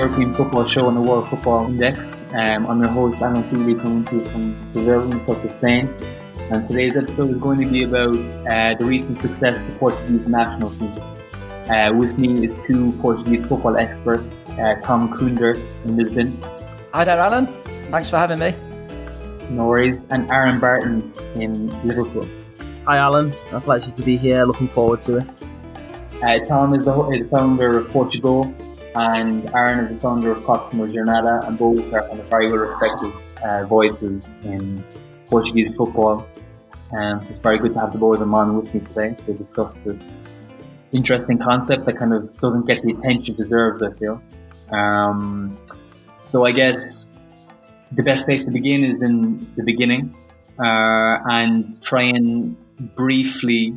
European Football Show on the World Football Index. Um, I'm your host, Alan Feely, coming to you from Seville in south of Spain. And today's episode is going to be about uh, the recent success of the Portuguese national team. Uh, with me is two Portuguese football experts, uh, Tom Kundert in Lisbon. Hi there, Alan. Thanks for having me. No worries. And Aaron Barton in Liverpool. Hi, Alan. A pleasure to be here. Looking forward to it. Uh, Tom is the, is the founder of Portugal, and Aaron is the founder of Proximo Jornada, and both are kind of very well respected uh, voices in Portuguese football. Um, so it's very good to have the both of them on with me today to discuss this interesting concept that kind of doesn't get the attention it deserves, I feel. Um, so I guess the best place to begin is in the beginning uh, and try and briefly,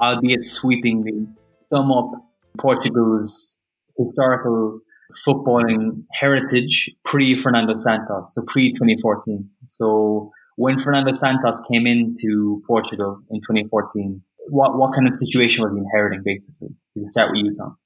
albeit sweepingly, sum up Portugal's historical footballing heritage pre Fernando Santos, so pre 2014. So when Fernando Santos came into Portugal in 2014, what, what kind of situation was he inheriting basically? Can start with you, Tom.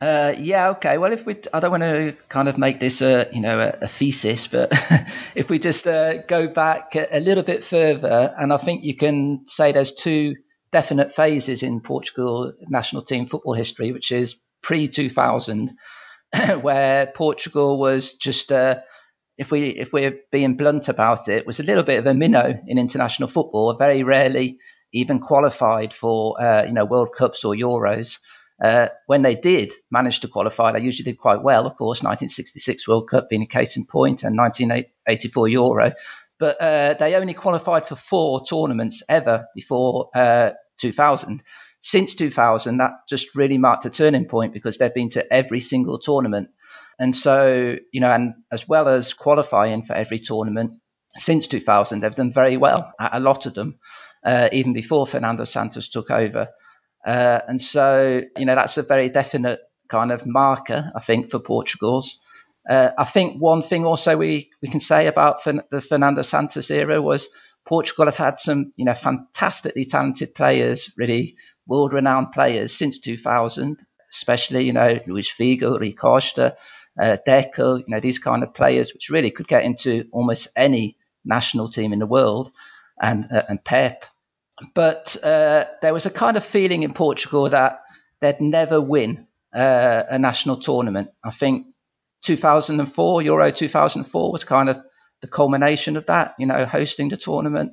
Uh, yeah, okay. Well, if we, I don't want to kind of make this a, you know, a, a thesis, but if we just uh, go back a, little bit further, and I think you can say there's two definite phases in Portugal national team football history, which is pre 2000, where Portugal was just, uh, if we if we're being blunt about it, was a little bit of a minnow in international football. Very rarely even qualified for, uh, you know, World Cups or Euros. Uh, when they did manage to qualify, they usually did quite well. Of course, 1966 World Cup being a case in point, and 1984 Euro. But uh, they only qualified for four tournaments ever before uh, 2000. Since 2000, that just really marked a turning point because they've been to every single tournament. And so, you know, and as well as qualifying for every tournament since 2000, they've done very well at a lot of them, uh, even before Fernando Santos took over. Uh, and so, you know, that's a very definite kind of marker, I think, for Portugal's. Uh, I think one thing also we, we can say about the Fernando Santos era was Portugal had had some, you know, fantastically talented players, really world-renowned players since 2000, especially, you know, Luis Figo, Rui Costa, uh, Deco, you know, these kind of players, which really could get into almost any national team in the world, and uh, and Pep but uh, there was a kind of feeling in Portugal that they'd never win uh, a national tournament. I think 2004, Euro 2004 was kind of the culmination of that, you know, hosting the tournament.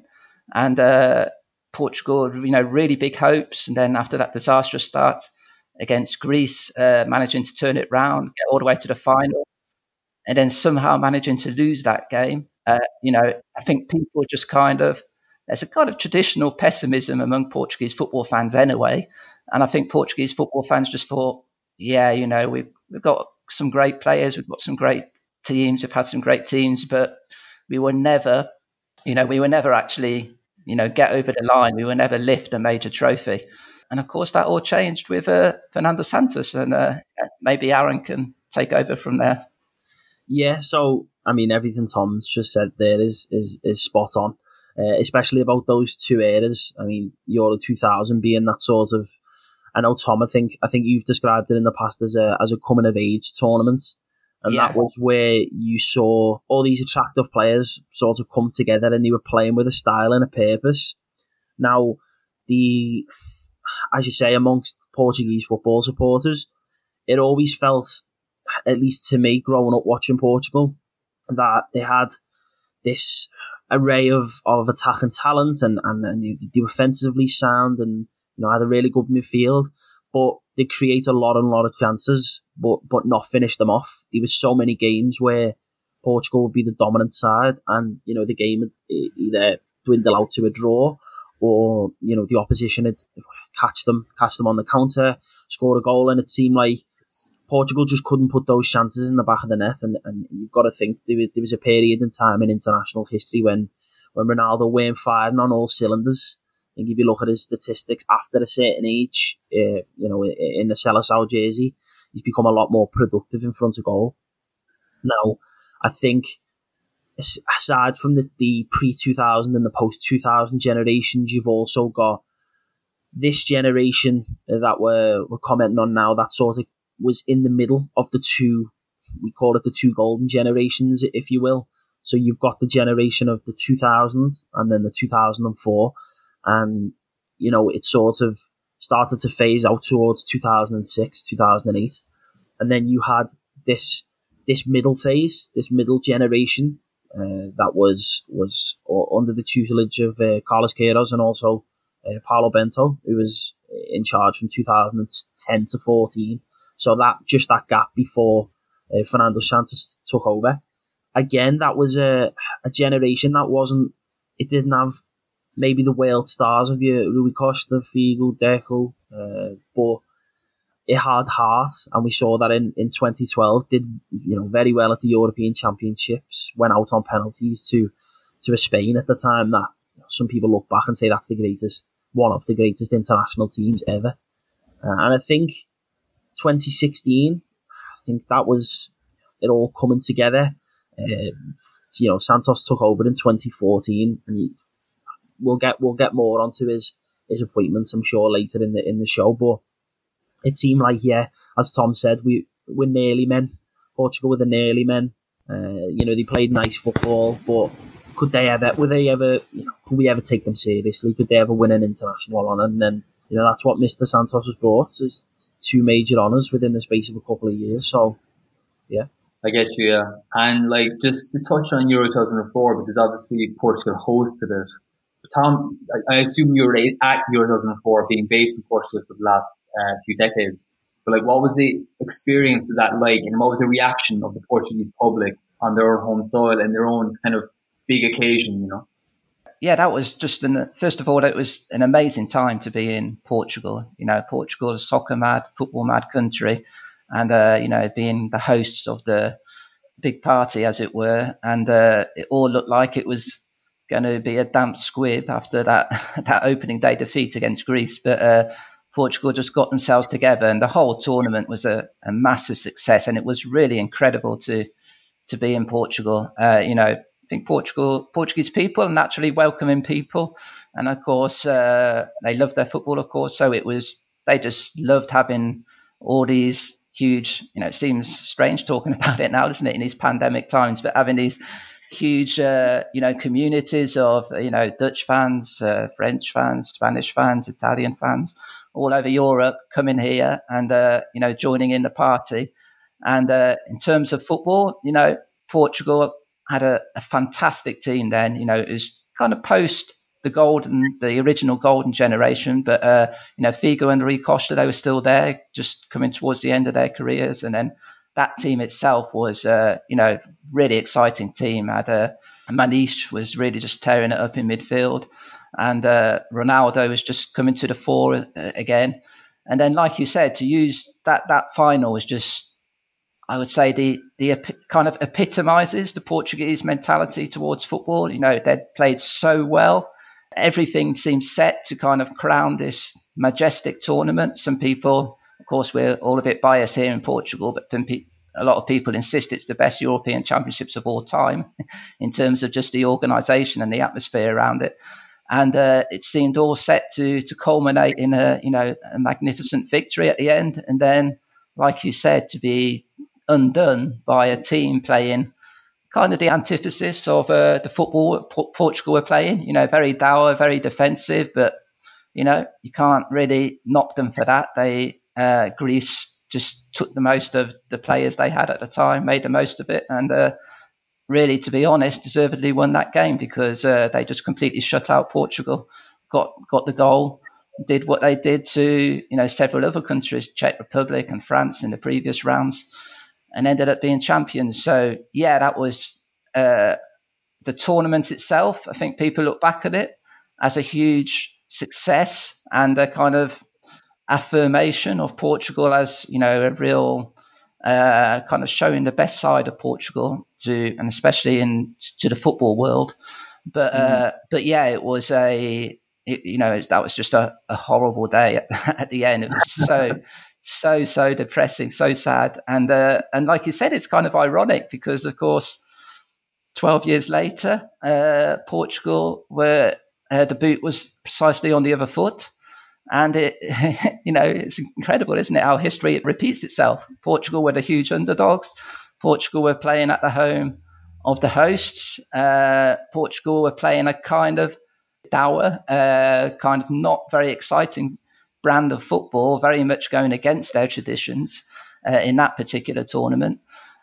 And uh, Portugal, you know, really big hopes. And then after that disastrous start against Greece, uh, managing to turn it round, get all the way to the final, and then somehow managing to lose that game. Uh, you know, I think people just kind of there's a kind of traditional pessimism among Portuguese football fans anyway. And I think Portuguese football fans just thought, yeah, you know, we've, we've got some great players, we've got some great teams, we've had some great teams, but we were never, you know, we were never actually, you know, get over the line. We will never lift a major trophy. And of course, that all changed with uh, Fernando Santos, and uh, maybe Aaron can take over from there. Yeah, so I mean, everything Tom's just said there is is is spot on uh, especially about those two eras. I mean, Euro 2000 being that sort of, I know Tom, I think I think you've described it in the past as a as a coming of age tournament, and yeah. that was where you saw all these attractive players sort of come together and they were playing with a style and a purpose. Now, the as you say, amongst Portuguese football supporters, it always felt, at least to me, growing up watching Portugal, that they had this array of, of attacking talent and, and, and they were offensively sound and you know had a really good midfield, but they create a lot and lot of chances, but but not finish them off. There was so many games where Portugal would be the dominant side, and you know the game either dwindle out to a draw, or you know the opposition would catch them, catch them on the counter, score a goal, and it seemed like Portugal just couldn't put those chances in the back of the net, and, and you've got to think there, there was a period in time in international history when when Ronaldo weren't firing on all cylinders. Think if you look at his statistics after a certain age, uh, you know, in the Seleção jersey, he's become a lot more productive in front of goal. Now, I think aside from the, the pre 2000 and the post 2000 generations, you've also got this generation that we're, we're commenting on now that sort of was in the middle of the two we call it the two golden generations, if you will. So you've got the generation of the 2000 and then the 2004, and you know it sort of started to phase out towards 2006, 2008, and then you had this this middle phase, this middle generation uh, that was was under the tutelage of uh, Carlos Queiroz and also uh, Paulo Bento, who was in charge from 2010 to 14. So that just that gap before uh, Fernando Santos took over. Again, that was a, a generation that wasn't. It didn't have maybe the world stars of your Rui Costa, Figo, Deco, uh, but it had heart, and we saw that in, in 2012. Did you know very well at the European Championships, went out on penalties to to Spain at the time that some people look back and say that's the greatest, one of the greatest international teams ever. Uh, and I think 2016, I think that was it all coming together. Uh, you know, Santos took over in 2014, and he, we'll get we'll get more onto his his appointments, I'm sure, later in the in the show. But it seemed like, yeah, as Tom said, we we're nearly men. Portugal were the nearly men. Uh, you know, they played nice football, but could they ever? Were they ever? You know, could we ever take them seriously? Could they ever win an international honour? And then you know that's what Mr. Santos has brought is two major honours within the space of a couple of years. So, yeah. I get you, yeah. And like just to touch on Euro 2004, because obviously Portugal hosted it. Tom, I, assume you were at Euro 2004, being based in Portugal for the last uh, few decades. But like, what was the experience of that like, and what was the reaction of the Portuguese public on their own home soil and their own kind of big occasion? You know. Yeah, that was just an. First of all, it was an amazing time to be in Portugal. You know, Portugal is a soccer mad, football mad country, and uh, you know, being the hosts of the big party, as it were, and uh, it all looked like it was going to be a damp squib after that that opening day defeat against Greece. But uh, Portugal just got themselves together, and the whole tournament was a, a, massive success. And it was really incredible to to be in Portugal. Uh, you know, I think Portugal Portuguese people are naturally welcoming people, and of course uh, they love their football. Of course, so it was they just loved having all these huge. You know, it seems strange talking about it now, doesn't it, in these pandemic times? But having these huge, uh, you know, communities of, you know, Dutch fans, uh, French fans, Spanish fans, Italian fans, all over Europe coming here and, uh, you know, joining in the party. And uh, in terms of football, you know, Portugal had a, a fantastic team then. You know, it was kind of post the golden, the original golden generation. But uh, you know, Figo and Rui Costa, they were still there, just coming towards the end of their careers, and then that team itself was, uh, you know, really exciting team. Had a uh, Maniche was really just tearing it up in midfield, and uh, Ronaldo was just coming to the fore uh, again. And then, like you said, to use that that final was just, I would say, the the kind of epitomizes the Portuguese mentality towards football. You know, they'd played so well. Everything seemed set to kind of crown this majestic tournament. Some people of course, we're all a bit biased here in Portugal, but a lot of people insist it's the best European Championships of all time in terms of just the organisation and the atmosphere around it. And uh, it seemed all set to to culminate in a you know a magnificent victory at the end, and then, like you said, to be undone by a team playing kind of the antithesis of uh, the football Portugal were playing. You know, very dour, very defensive, but you know you can't really knock them for that. They uh, Greece just took the most of the players they had at the time, made the most of it, and uh, really, to be honest, deservedly won that game because uh, they just completely shut out Portugal, got got the goal, did what they did to you know several other countries, Czech Republic and France in the previous rounds, and ended up being champions. So yeah, that was uh, the tournament itself. I think people look back at it as a huge success and a kind of affirmation of Portugal as you know a real uh, kind of showing the best side of Portugal to, and especially in to the football world. But uh, mm. but yeah, it was a it, you know that was just a, a horrible day at, at, the end. It was so so so depressing, so sad, and uh, and like you said, it's kind of ironic because of course. 12 years later, uh, Portugal where uh, the boot was precisely on the other foot. And it, you know, it's incredible, isn't it? How history it repeats itself. Portugal were the huge underdogs. Portugal were playing at the home of the hosts. Uh, Portugal were playing a kind of dour, uh, kind of not very exciting brand of football, very much going against their traditions uh, in that particular tournament.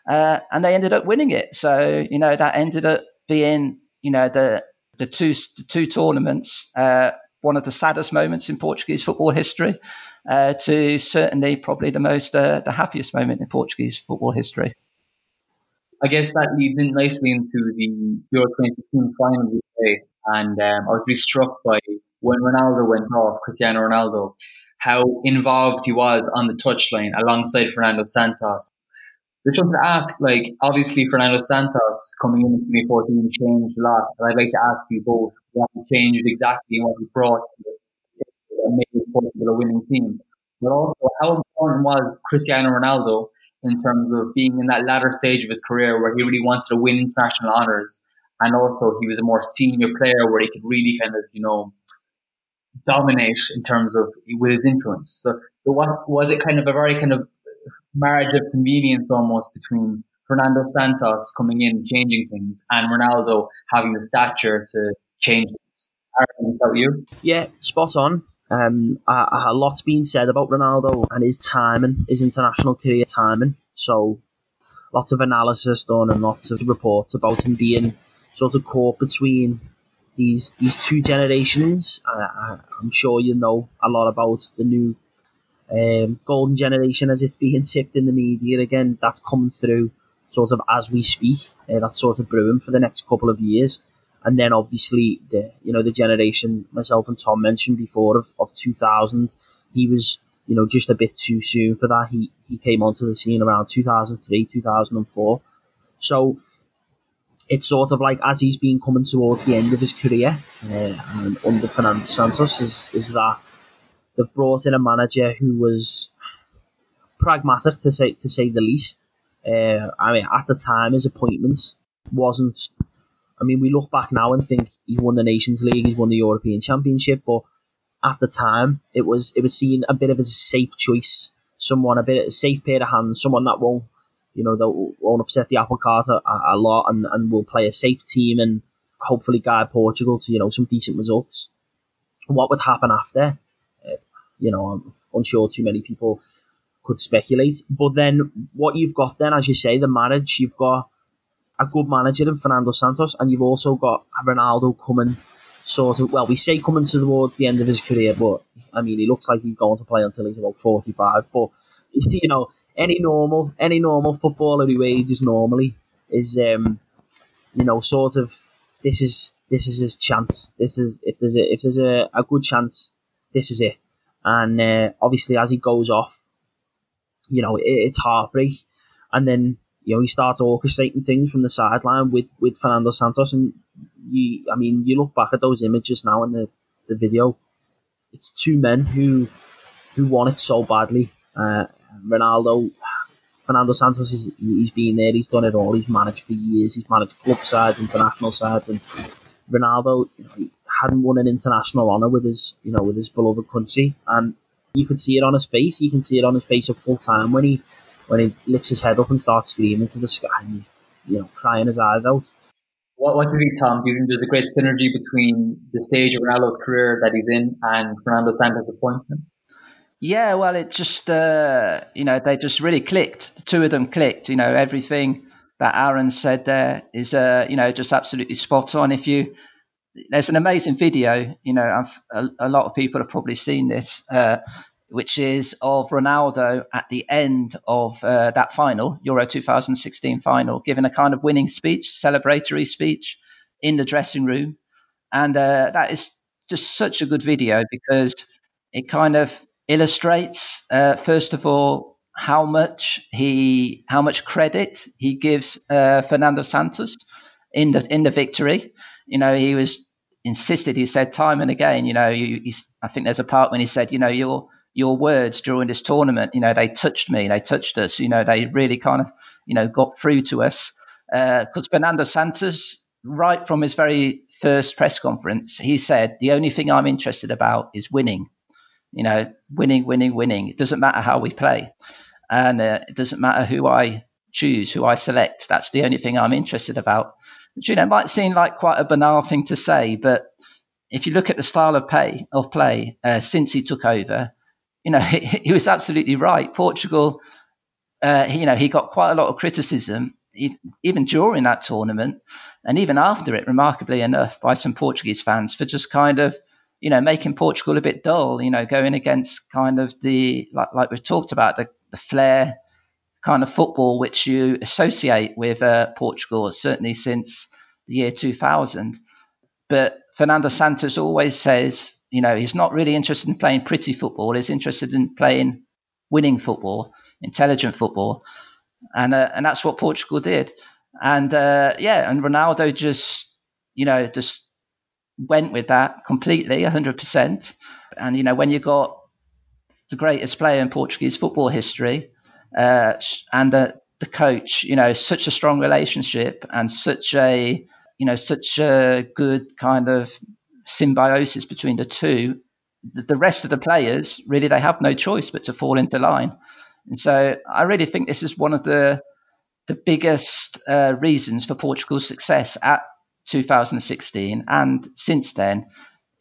Uh, and they ended up winning it. So, you know, that ended up being, you know, the, the, two, the two tournaments, uh, one of the saddest moments in Portuguese football history, uh, to certainly probably the most, uh, the happiest moment in Portuguese football history. I guess that leads in nicely into the Euro 2016 final today. And um, I was really struck by when Ronaldo went off, Cristiano Ronaldo, how involved he was on the touchline alongside Fernando Santos. There's something to ask, like, obviously Fernando Santos coming in in 2014 changed a lot. And I'd like to ask you both what changed exactly and what he brought to make Portugal a winning team. But also, how important was Cristiano Ronaldo in terms of being in that latter stage of his career where he really wanted to win international honours and also he was a more senior player where he could really kind of, you know, dominate in terms of with his influence. So, so what was it kind of a very kind of marriage of convenience almost between Fernando Santos coming in changing things and Ronaldo having the stature to change things. Aaron, that you? Yeah, spot on. Um, a, a lot's been said about Ronaldo and his timing, his international career timing. So lots of analysis done and lots of reports about him being sort of caught between these these two generations. I, am sure you know a lot about the new um, golden generation as it's being tipped in the media again. That's coming through sort of as we speak. Uh, that's sort of brewing for the next couple of years. And then obviously the you know the generation myself and Tom mentioned before of, of 2000, he was you know just a bit too soon for that. He he came onto the scene around 2003, 2004. So it's sort of like as he's been coming towards the end of his career uh, and under Fernando Santos is, is that they've brought in a manager who was pragmatic to say to say the least. Uh, I mean, at the time, his appointment wasn't. I mean, we look back now and think he won the Nations League, he's won the European Championship, but at the time, it was it was seen a bit of a safe choice, someone a bit a safe pair of hands, someone that won't you know, that won't upset the apple cart a, a lot and, and will play a safe team and hopefully guide Portugal to, you know, some decent results. What would happen after? You know, I'm unsure too many people could speculate. But then what you've got then, as you say, the marriage, you've got a good manager in Fernando Santos and you've also got Ronaldo coming sort of, well, we say coming towards the end of his career, but I mean, he looks like he's going to play until he's about 45. But, you know, any normal any normal footballer who ages normally is um, you know sort of this is this is his chance. This is if there's a if there's a, a good chance, this is it. And uh, obviously, as he goes off, you know it, it's heartbreak. And then you know he starts orchestrating things from the sideline with with Fernando Santos. And you, I mean, you look back at those images now in the the video. It's two men who who want it so badly. Uh, Ronaldo, Fernando Santos, is, he's been there, he's done it all. He's managed for years. He's managed club sides, international sides, and Ronaldo you know, hadn't won an international honour with his, you know, with his beloved country, and you could see it on his face. You can see it on his face at full time when he when he lifts his head up and starts screaming to the sky, and you know, crying his eyes out. What, what do you think, Tom? Do you think there's a great synergy between the stage of Ronaldo's career that he's in and Fernando Santos' appointment? Yeah, well, it just uh, you know they just really clicked. The two of them clicked. You know, everything that Aaron said there is uh, you know just absolutely spot on. If you there's an amazing video. You know, a, a, lot of people have probably seen this, uh, which is of Ronaldo at the end of uh, that final Euro 2016 final, giving a kind of winning speech, celebratory speech in the dressing room, and uh, that is just such a good video because it kind of illustrates, uh, first of all, how much he, how much credit he gives uh, Fernando Santos in the in the victory. You know, he was insisted. He said time and again. You know, you, I think there's a part when he said, you know, your your words during this tournament, you know, they touched me, they touched us. You know, they really kind of, you know, got through to us because uh, Fernando Santos right from his very first press conference, he said, The only thing I'm interested about is winning you know, winning, winning, winning. It doesn't matter how we play, and uh, it doesn't matter who I choose who I select. That's the only thing I'm interested about. You know, might seem like quite a banal thing to say, but if you look at the style of play of play uh, since he took over, you know, he, he was absolutely right. Portugal, uh, you know, he got quite a lot of criticism even during that tournament and even after it, remarkably enough, by some Portuguese fans for just kind of, you know, making Portugal a bit dull, you know, going against kind of the, like, like we've talked about, the, the flair kind of football which you associate with uh, Portugal, certainly since the year 2000. But Fernando Santos always says, you know, he's not really interested in playing pretty football. He's interested in playing winning football, intelligent football, and uh, and that's what Portugal did. And uh, yeah, and Ronaldo just, you know, just went with that completely, hundred percent. And you know, when you got the greatest player in Portuguese football history, uh, and the, the coach, you know, such a strong relationship and such a, you know, such a good kind of symbiosis between the two. The, the rest of the players really they have no choice but to fall into line. And so I really think this is one of the the biggest uh, reasons for Portugal's success at 2016 and since then.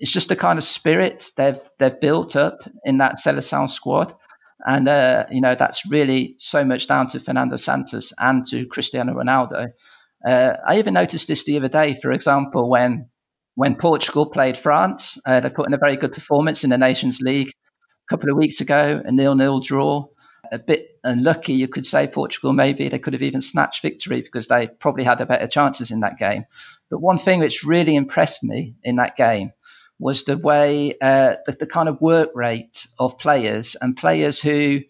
It's just the kind of spirit they've they've built up in that Seleção squad. And, uh, you know, that's really so much down to Fernando Santos and to Cristiano Ronaldo. Uh, I even noticed this the other day, for example, when when Portugal played France, uh, they put in a very good performance in the Nations League a couple of weeks ago, a nil-nil draw. A bit unlucky, you could say, Portugal maybe. They could have even snatched victory because they probably had the better chances in that game. But one thing which really impressed me in that game was the way uh, the, the, kind of work rate of players and players who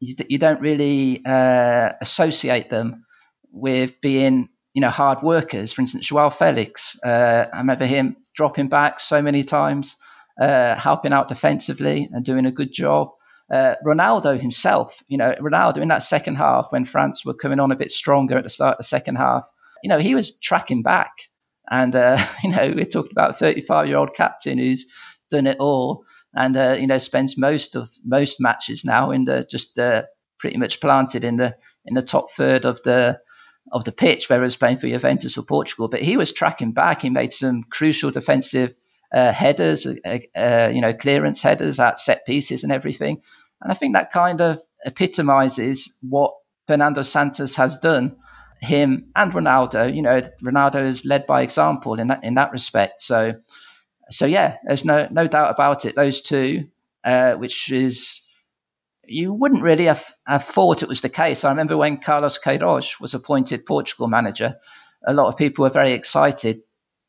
you, you don't really uh, associate them with being you know hard workers. For instance, Joao Felix, uh, I remember him dropping back so many times, uh, helping out defensively and doing a good job. Uh, Ronaldo himself, you know, Ronaldo in that second half when France were coming on a bit stronger at the start of the second half, you know, he was tracking back and, uh, you know, we're talking about a 35 year old captain who's done it all and, uh, you know, spends most of most matches now in the just uh, pretty much planted in the in the top third of the of the pitch, whether he was playing for Juventus or Portugal. But he was tracking back. He made some crucial defensive uh, headers, uh, uh, you know, clearance headers at set pieces and everything. And I think that kind of epitomizes what Fernando Santos has done him and Ronaldo. You know, Ronaldo is led by example in that in that respect. So, so yeah, there's no no doubt about it. Those two, uh, which is you wouldn't really have, have thought it was the case. I remember when Carlos Queiroz was appointed Portugal manager, a lot of people were very excited,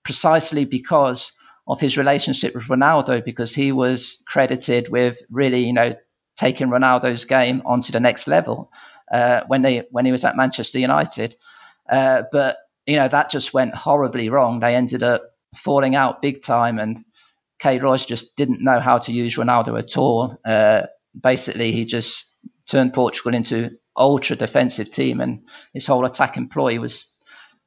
precisely because of his relationship with Ronaldo, because he was credited with really, you know, taking Ronaldo's game onto the next level uh, when they when he was at Manchester United. Uh, but you know that just went horribly wrong. They ended up falling out big time, and Queiroz just didn't know how to use Ronaldo at all. Uh, basically, he just turned Portugal into ultra defensive team, and his whole attack employ was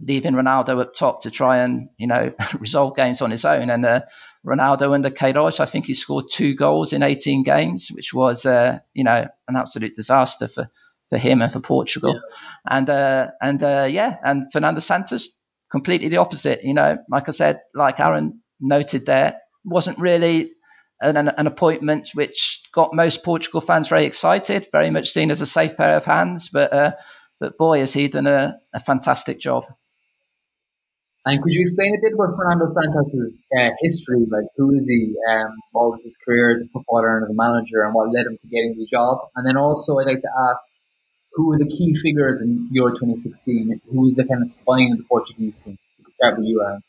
leaving Ronaldo up top to try and you know resolve games on his own. And uh, Ronaldo under Queiroz, I think he scored two goals in 18 games, which was uh, you know an absolute disaster for for him and for Portugal. Yeah. And uh, and uh, yeah, and Fernando Santos completely the opposite. You know, like I said, like Aaron noted there, wasn't really an, an, appointment which got most Portugal fans very excited, very much seen as a safe pair of hands. But uh, but boy, has he done a, a fantastic job. And could you explain a bit about Fernando Santos's uh, history? Like, who is he? Um, what was his career as a footballer and as a manager, and what led him to getting the job? And then also, I'd like to ask, who were the key figures in Euro 2016? Who was the kind of spine of the Portuguese team? We start with you, Aaron.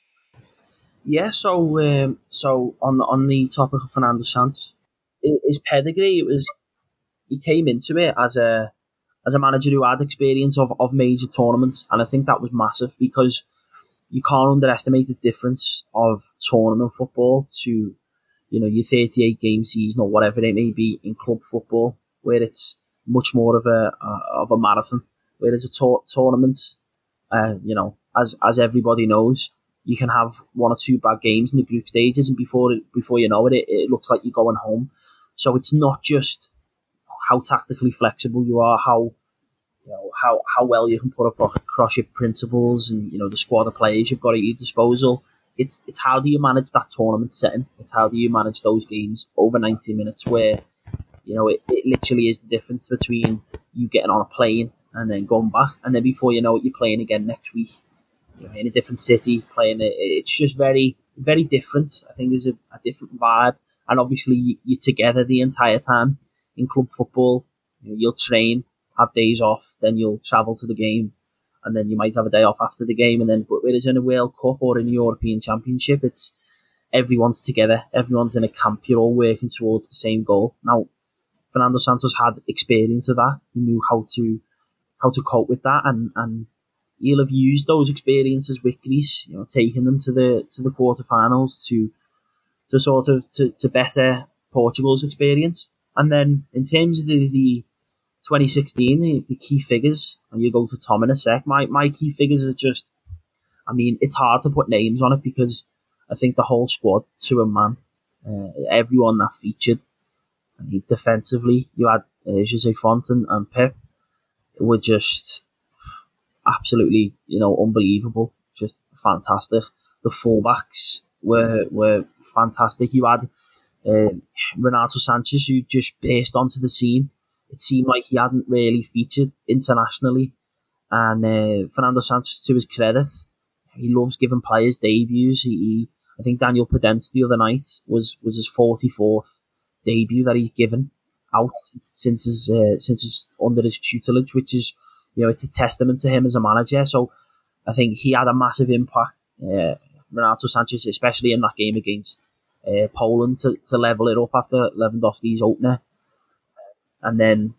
Yeah, so um, so on the, on the topic of Fernando Santos, his pedigree it was he came into it as a as a manager who had experience of, of major tournaments, and I think that was massive because you can't underestimate the difference of tournament football to you know your 38 game season or whatever it may be in club football, where it's much more of a, of a marathon. Whereas a to- tournament, uh, you know, as as everybody knows, you can have one or two bad games in the group stages, and before it, before you know it, it, it looks like you're going home. So it's not just how tactically flexible you are, how you know how how well you can put up across your principles and you know the squad of players you've got at your disposal. It's it's how do you manage that tournament setting? It's how do you manage those games over ninety minutes where you know it, it literally is the difference between you getting on a plane and then going back, and then before you know it, you're playing again next week. You know, in a different city, playing it. It's just very very different. I think there's a, a different vibe, and obviously you're together the entire time in club football. You'll train have days off, then you'll travel to the game, and then you might have a day off after the game, and then but whereas in a World Cup or in a European Championship, it's everyone's together, everyone's in a camp, you're all working towards the same goal. Now, Fernando Santos had experience of that. He knew how to how to cope with that, and and he'll have used those experiences with Greece, you know, taking them to the to the quarterfinals to to sort of to, to better Portugal's experience. And then in terms of the, the 2016, the, the key figures, and you go to Tom in a sec, my, my key figures are just, I mean, it's hard to put names on it because I think the whole squad, to a man, uh, everyone that featured, defensively, you had uh, Jose Fonte and, and Pepe, were just absolutely, you know, unbelievable, just fantastic. The fullbacks were were fantastic. You had uh, Renato Sanches, who just burst onto the scene it seemed like he hadn't really featured internationally. And uh, Fernando Santos, to his credit, he loves giving players debuts. He, he, I think Daniel Podence the other night was was his forty fourth debut that he's given out since his uh, since his under his tutelage, which is you know it's a testament to him as a manager. So I think he had a massive impact. Uh, Renato Sanches, especially in that game against uh, Poland, to, to level it up after Lewandowski's opener and then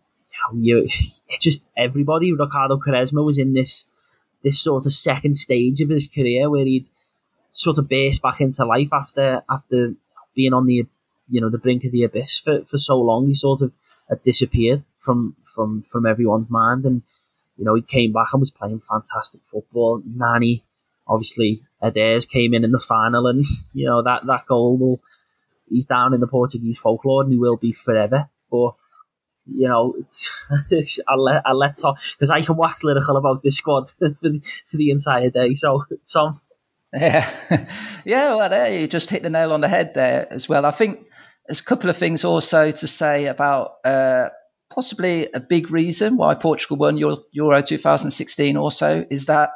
you just everybody. Ricardo Quaresma was in this this sort of second stage of his career where he'd sort of burst back into life after after being on the you know the brink of the abyss for, for so long. He sort of had disappeared from from from everyone's mind, and you know he came back and was playing fantastic football. Nani, obviously, Eder came in in the final, and you know that that goal will he's down in the Portuguese folklore, and he will be forever. But you know, it's, it's I'll let I'll let Tom because I can wax lyrical about this squad for the, for the entire day. So Tom, yeah, yeah, well, there you just hit the nail on the head there as well. I think there's a couple of things also to say about uh, possibly a big reason why Portugal won Euro 2016. Also, is that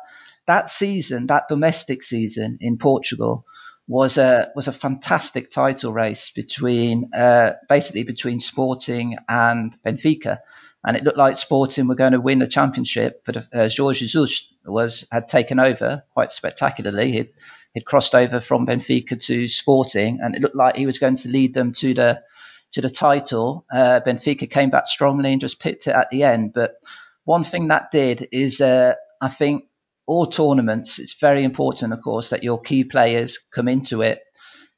that season, that domestic season in Portugal was a was a fantastic title race between uh, basically between Sporting and Benfica, and it looked like Sporting were going to win the championship. But uh, Jorge Jesus was had taken over quite spectacularly. He'd, he'd crossed over from Benfica to Sporting, and it looked like he was going to lead them to the to the title. Uh, Benfica came back strongly and just picked it at the end. But one thing that did is, uh, I think all tournaments, it's very important, of course, that your key players come into it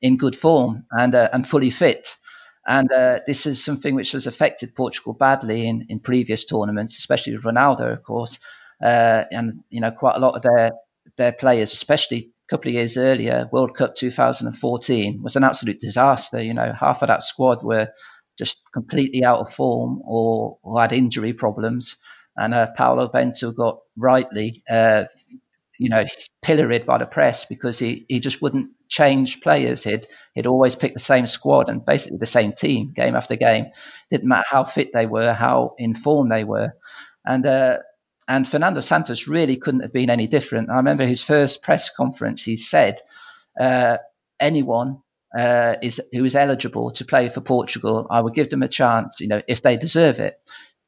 in good form and uh, and fully fit. And uh, this is something which has affected Portugal badly in, in previous tournaments, especially with Ronaldo, of course, uh, and you know quite a lot of their their players, especially a couple of years earlier, World Cup 2014 was an absolute disaster. You know, half of that squad were just completely out of form or, or had injury problems. And uh, Paulo Bento got rightly, uh, you know, pilloried by the press because he, he just wouldn't change players. He'd, he'd always pick the same squad and basically the same team game after game. Didn't matter how fit they were, how in form they were. And, uh, and Fernando Santos really couldn't have been any different. I remember his first press conference, he said, uh, anyone uh, is who is eligible to play for Portugal, I would give them a chance, you know, if they deserve it.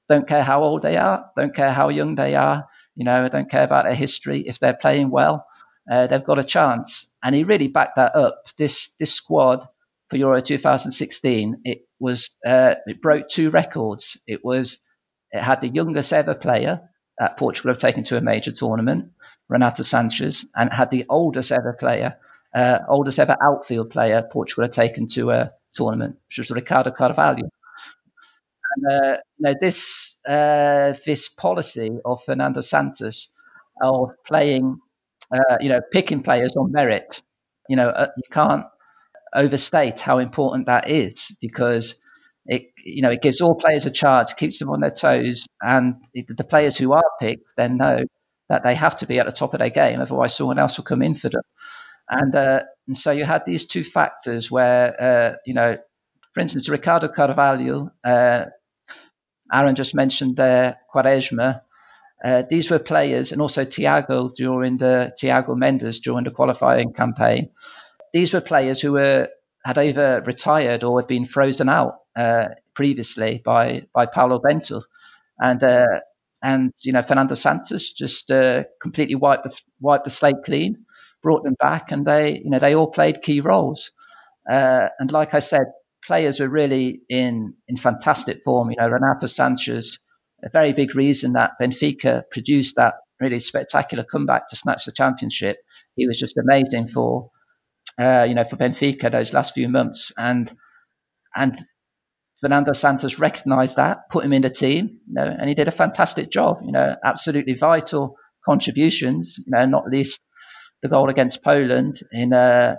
Don't care how old they are. Don't care how young they are. You know, I don't care about their history. If they're playing well, uh, they've got a chance. And he really backed that up. This this squad for Euro 2016, it was uh, it broke two records. It was it had the youngest ever player that Portugal have taken to a major tournament, Renato Sanches, and had the oldest ever player, uh, oldest ever outfield player Portugal had taken to a tournament, which was Ricardo Carvalho. And uh, you know, this uh, this policy of Fernando Santos of playing, uh, you know, picking players on merit, you know, uh, you can't overstate how important that is because you know, it gives all players a chance, keeps them on their toes, and the players who are picked then know that they have to be at the top of their game, otherwise someone else will come in for them. And, uh, and so you had these two factors where, uh, you know, for instance, Ricardo Carvalho, uh, Aaron just mentioned there, Quaresma. Uh, these were players, and also Tiago during the Tiago Mendes during the qualifying campaign. These were players who were had either retired or had been frozen out uh, previously by by Paulo Bento, and uh, and you know Fernando Santos just uh, completely wiped the wiped the slate clean, brought them back, and they you know they all played key roles. Uh, and like I said, players were really in in fantastic form. You know, Renato Sanches, a very big reason that Benfica produced that really spectacular comeback to snatch the championship. He was just amazing for uh, you know for Benfica those last few months, and and Fernando Santos recognised that, put him in the team, you know, and he did a fantastic job. You know, absolutely vital contributions. You know, not least the goal against Poland in uh,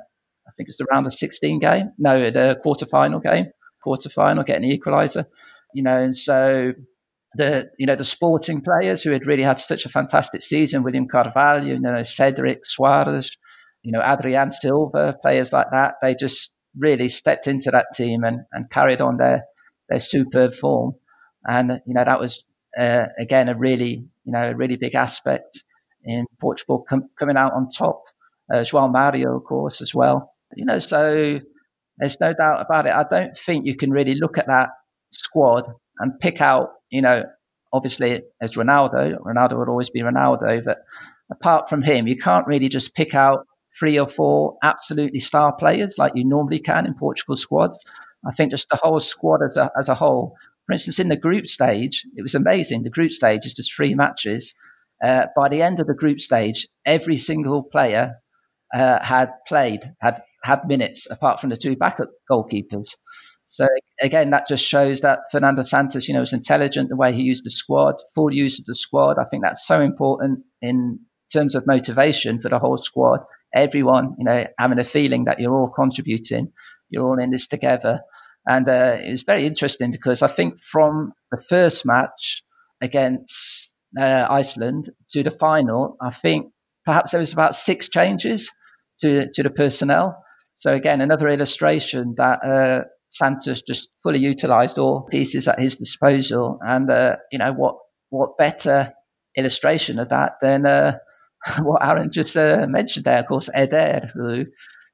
I think it's the round of 16 game. No, the quarterfinal game, quarterfinal, getting the equaliser. You know, and so the you know the sporting players who had really had such a fantastic season, William Carvalho, you know, Cedric Soares, you know, Adrien Silva, players like that, they just really stepped into that team and, and carried on their their superb form. And you know that was uh, again a really you know a really big aspect in Portugal com- coming out on top. Uh, João Mario, of course, as well. You know, so there's no doubt about it. I don't think you can really look at that squad and pick out, you know, obviously as Ronaldo, Ronaldo would always be Ronaldo, but apart from him, you can't really just pick out three or four absolutely star players like you normally can in Portugal squads. I think just the whole squad as a, as a whole. For instance, in the group stage, it was amazing. The group stage is just three matches. Uh, by the end of the group stage, every single player uh, had played, had had minutes apart from the two backup goalkeepers. So again, that just shows that Fernando Santos, you know, was intelligent the way he used the squad, full use of the squad. I think that's so important in terms of motivation for the whole squad. Everyone, you know, having a feeling that you're all contributing, you're all in this together. And uh, it was very interesting because I think from the first match against uh, Iceland to the final, I think perhaps there was about six changes to, to the personnel. So again, another illustration that uh, Santos just fully utilised all pieces at his disposal, and uh, you know what what better illustration of that than uh, what Aaron just uh, mentioned there? Of course, Eder, who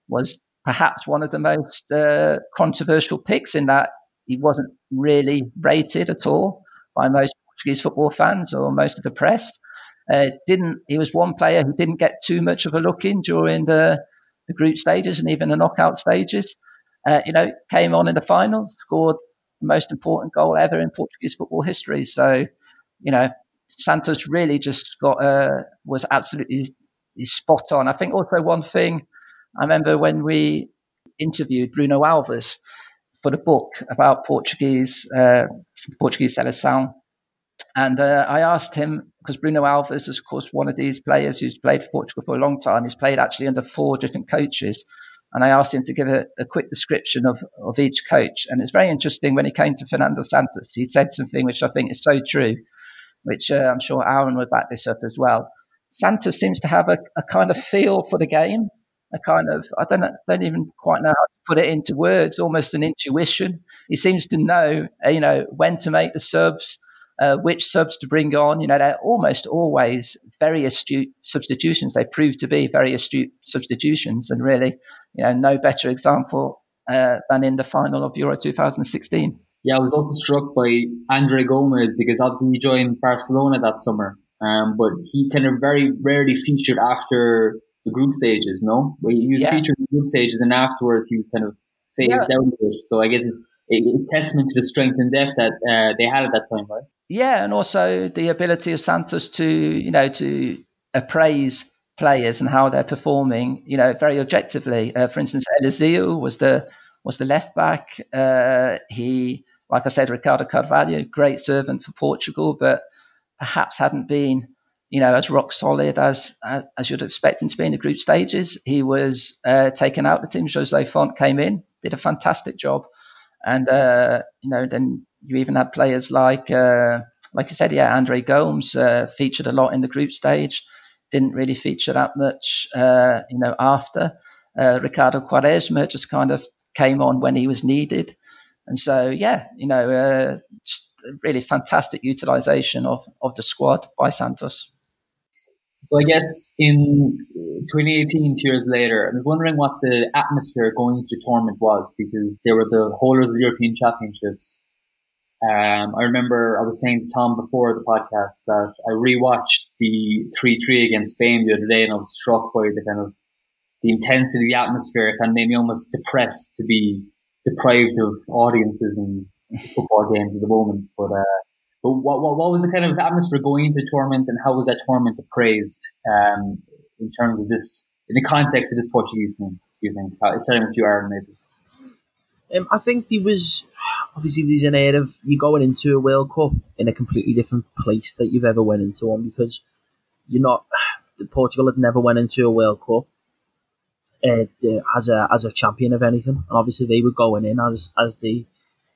was perhaps one of the most uh, controversial picks in that he wasn't really rated at all by most Portuguese football fans or most of the press. Uh, didn't he was one player who didn't get too much of a look in during the the group stages and even the knockout stages. Uh, you know, came on in the final, scored the most important goal ever in Portuguese football history. So, you know, Santos really just got uh, was absolutely spot on. I think also one thing I remember when we interviewed Bruno Alves for the book about Portuguese uh, Portuguese seleção, and uh, I asked him because Bruno Alves is, of course, one of these players who's played for Portugal for a long time. He's played actually under four different coaches. And I asked him to give a, a, quick description of, of each coach. And it's very interesting when he came to Fernando Santos, he said something which I think is so true, which uh, I'm sure Aaron would back this up as well. Santos seems to have a, a kind of feel for the game, a kind of, I don't, don't even quite know how to put it into words, almost an intuition. He seems to know, uh, you know, when to make the subs, uh, which subs to bring on. You know, they're almost always very astute substitutions. They prove to be very astute substitutions, and really, you know, no better example uh, than in the final of Euro 2016. Yeah, I was also struck by Andre Gomes because obviously he joined Barcelona that summer, um, but he kind of very rarely featured after the group stages. No, he was yeah. featured in the group stages, and afterwards he was kind of phased yeah. out. So I guess it's, it's testament to the strength and depth that uh, they had at that time, right? Yeah, and also the ability of Santos to, you know, to appraise players and how they're performing, you know, very objectively. Uh, for instance, Eliseu was the was the left back. Uh, he, like I said, Ricardo Carvalho, great servant for Portugal, but perhaps hadn't been, you know, as rock solid as as, you'd expect him to be in the group stages. He was uh, taken out the team. Jose Fonte came in, did a fantastic job. And uh, you know, then you even had players like, uh, like I said, yeah, Andre Gomes uh, featured a lot in the group stage. Didn't really feature that much, uh, you know, after. Uh, Ricardo Quaresma just kind of came on when he was needed. And so, yeah, you know, uh, really fantastic utilization of, of the squad by Santos. So I guess in 2018, two years later, I was wondering what the atmosphere going into the tournament was because they were the holders of the European Championships. Um, I remember I was saying to Tom before the podcast that I rewatched the 3-3 against Spain the other day and I was struck by the kind of the intensity of the atmosphere. It kind of made me almost depressed to be deprived of audiences and football games at the moment. But, uh, but what, what, what was the kind of atmosphere going into tournament and how was that tournament appraised um, in terms of this, in the context of this Portuguese team, do you think? Starting with you, Aaron, maybe. Um, I think there was obviously there's an air of you going into a World Cup in a completely different place that you've ever went into one because you're not Portugal had never went into a World Cup uh, as a as a champion of anything. And obviously, they were going in as as the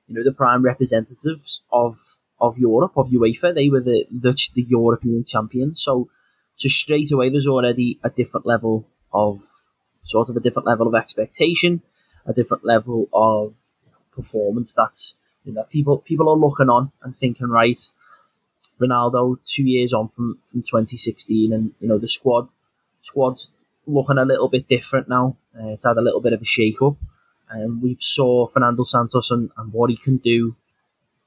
you know the prime representatives of of Europe of UEFA. They were the the, the European champions. So so straight away, there's already a different level of sort of a different level of expectation, a different level of performance. That's you know people people are looking on and thinking right. Ronaldo two years on from, from 2016 and you know the squad squad's looking a little bit different now. Uh, it's had a little bit of a shake up. And um, we've saw Fernando Santos and, and what he can do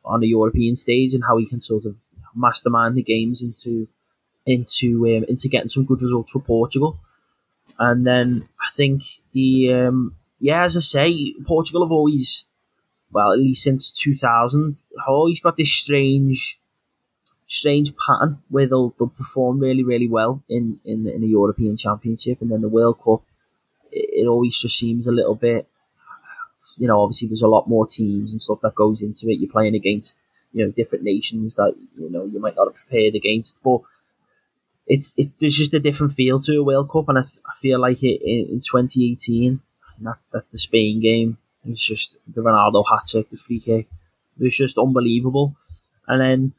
on the European stage and how he can sort of mastermind the games into into um, into getting some good results for Portugal. And then I think the um, yeah, as I say, Portugal have always well, at least since two thousand, always got this strange strange pattern where they'll, they'll perform really, really well in, in, in a European Championship and then the World Cup. It, it, always just seems a little bit, you know, obviously there's a lot more teams and stuff that goes into it. You're playing against, you know, different nations that, you know, you might not have prepared against. But it's it, there's just a different feel to a World Cup. And I, I feel like it in, in 2018, that, that the Spain game, it was just the Ronaldo hat trick, the free kick. It was just unbelievable. And then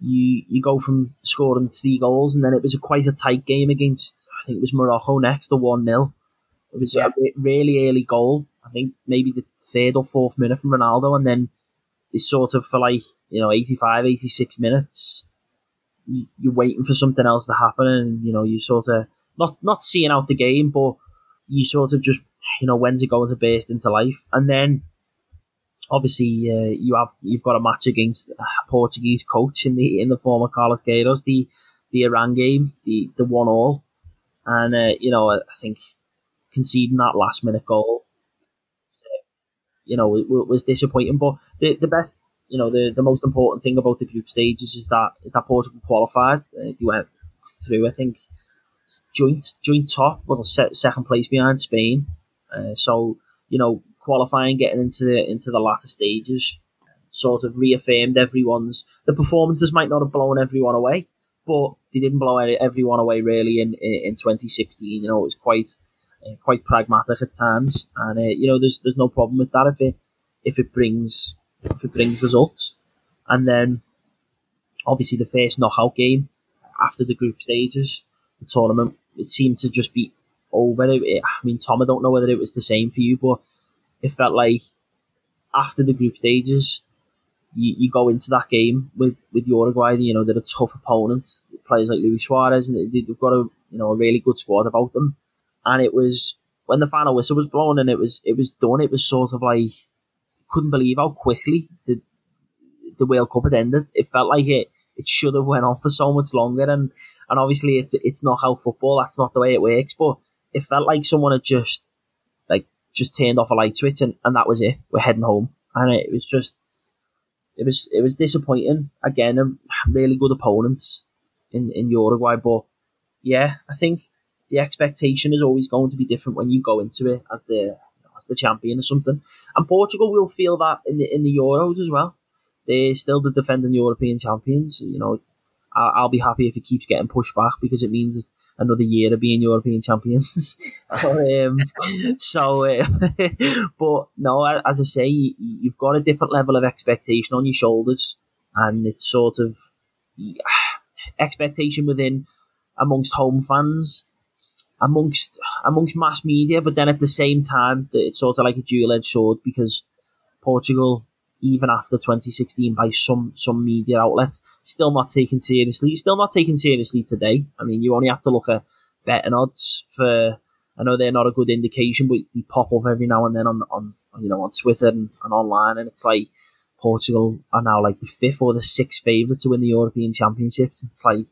you you go from scoring three goals, and then it was a quite a tight game against I think it was Morocco next, the one 0 It was yeah. a really early goal. I think maybe the third or fourth minute from Ronaldo, and then it's sort of for like you know 85, 86 minutes. You're waiting for something else to happen, and you know you sort of not not seeing out the game, but you sort of just you know when's it going to burst into life, and then obviously uh, you have you've got a match against a Portuguese coach in the in the form of Carlos Queiroz, the the Iran game, the the one all, and uh, you know I think conceding that last minute goal, you know, it, it, was disappointing. But the the best, you know, the, the most important thing about the group stages is that is that Portugal qualified. Uh, they went through, I think, joint joint top, well, set second place behind Spain. Uh, so you know, qualifying, getting into the into the latter stages, sort of reaffirmed everyone's. The performances might not have blown everyone away, but they didn't blow everyone away really in in, in 2016. You know, it was quite uh, quite pragmatic at times, and uh, you know, there's there's no problem with that if it if it brings if it brings results, and then obviously the first knockout game after the group stages, the tournament, it seemed to just be over. It, I mean, Tom, I don't know whether it was the same for you, but it felt like after the group stages, you, you go into that game with, with Uruguay, you know, they're a tough opponent. Players like Luis Suarez, and they've got a you know a really good squad about them. And it was when the final whistle was blown and it was it was done. It was sort of like couldn't believe how quickly the the World Cup had ended. It felt like it it should have went on for so much longer. And and obviously it's it's not how football. That's not the way it works. But it felt like someone had just just turned off a light switch and, and that was it. We're heading home. And it was just it was it was disappointing. Again, a really good opponents in, in Uruguay, but yeah, I think the expectation is always going to be different when you go into it as the as the champion or something. And Portugal will feel that in the in the Euros as well. They're still the defending European champions. You know, I'll, I'll be happy if it keeps getting pushed back because it means another year of being European champions. um, so, uh, but no, as I say, you've got a different level of expectation on your shoulders, and it's sort of expectation within amongst home fans, amongst amongst mass media, but then at the same time, it's sort of like a dual edged sword because Portugal even after 2016 by some some media outlets. Still not taken seriously. Still not taken seriously today. I mean, you only have to look at betting odds for. I know they're not a good indication, but they pop up every now and then on on you know on Twitter and, and online, and it's like Portugal are now like the fifth or the sixth favourite to win the European Championships. It's like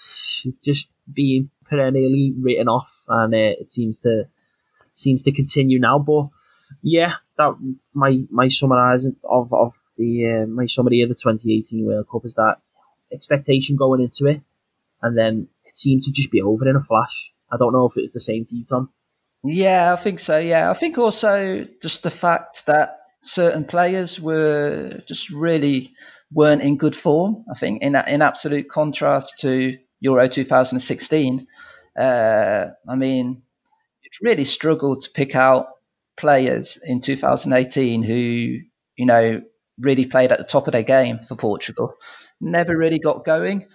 just being perennially written off, and uh, it seems to seems to continue now. But yeah, that my my summarising of of the uh, my summary of the 2018 World Cup is that expectation going into it, and then it seemed to just be over in a flash. I don't know if it was the same for you, Tom. Yeah, I think so. Yeah, I think also just the fact that certain players were just really weren't in good form. I think in in absolute contrast to Euro 2016. Uh, I mean, it really struggled to pick out players in 2018 who, you know, really played at the top of their game for Portugal. Never really got going.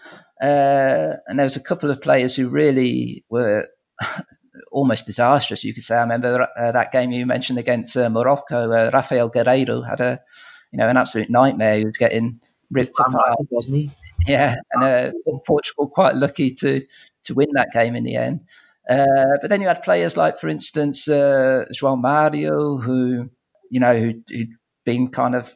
Uh, and there was a couple of players who really were almost disastrous, you could say. I remember uh, that game you mentioned against uh, Morocco, where Raphael Guerreiro had a, you know, an absolute nightmare. He was getting ripped apart, wasn't he? Yeah, and uh, Portugal quite lucky to to win that game in the end. Uh, but then you had players like, for instance, uh, João Mario, who you know who, who'd been kind of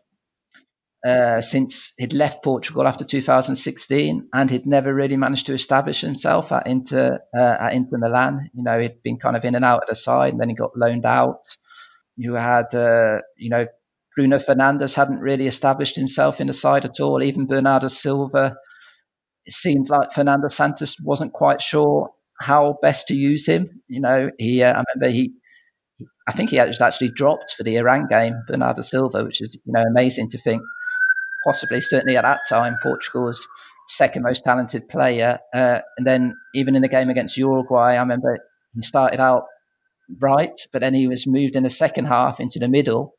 uh, since he'd left Portugal after 2016, and he'd never really managed to establish himself at Inter uh, at Inter Milan. You know, he'd been kind of in and out of the side, and then he got loaned out. You had, uh, you know, Bruno Fernandes hadn't really established himself in the side at all. Even Bernardo Silva, it seemed like Fernando Santos wasn't quite sure how best to use him. You know, he uh, I remember he, I think he was actually dropped for the Iran game, Bernardo Silva, which is you know amazing to think. Possibly, certainly at that time, Portugal's second most talented player, uh, and then even in the game against Uruguay, I remember he started out right, but then he was moved in the second half into the middle,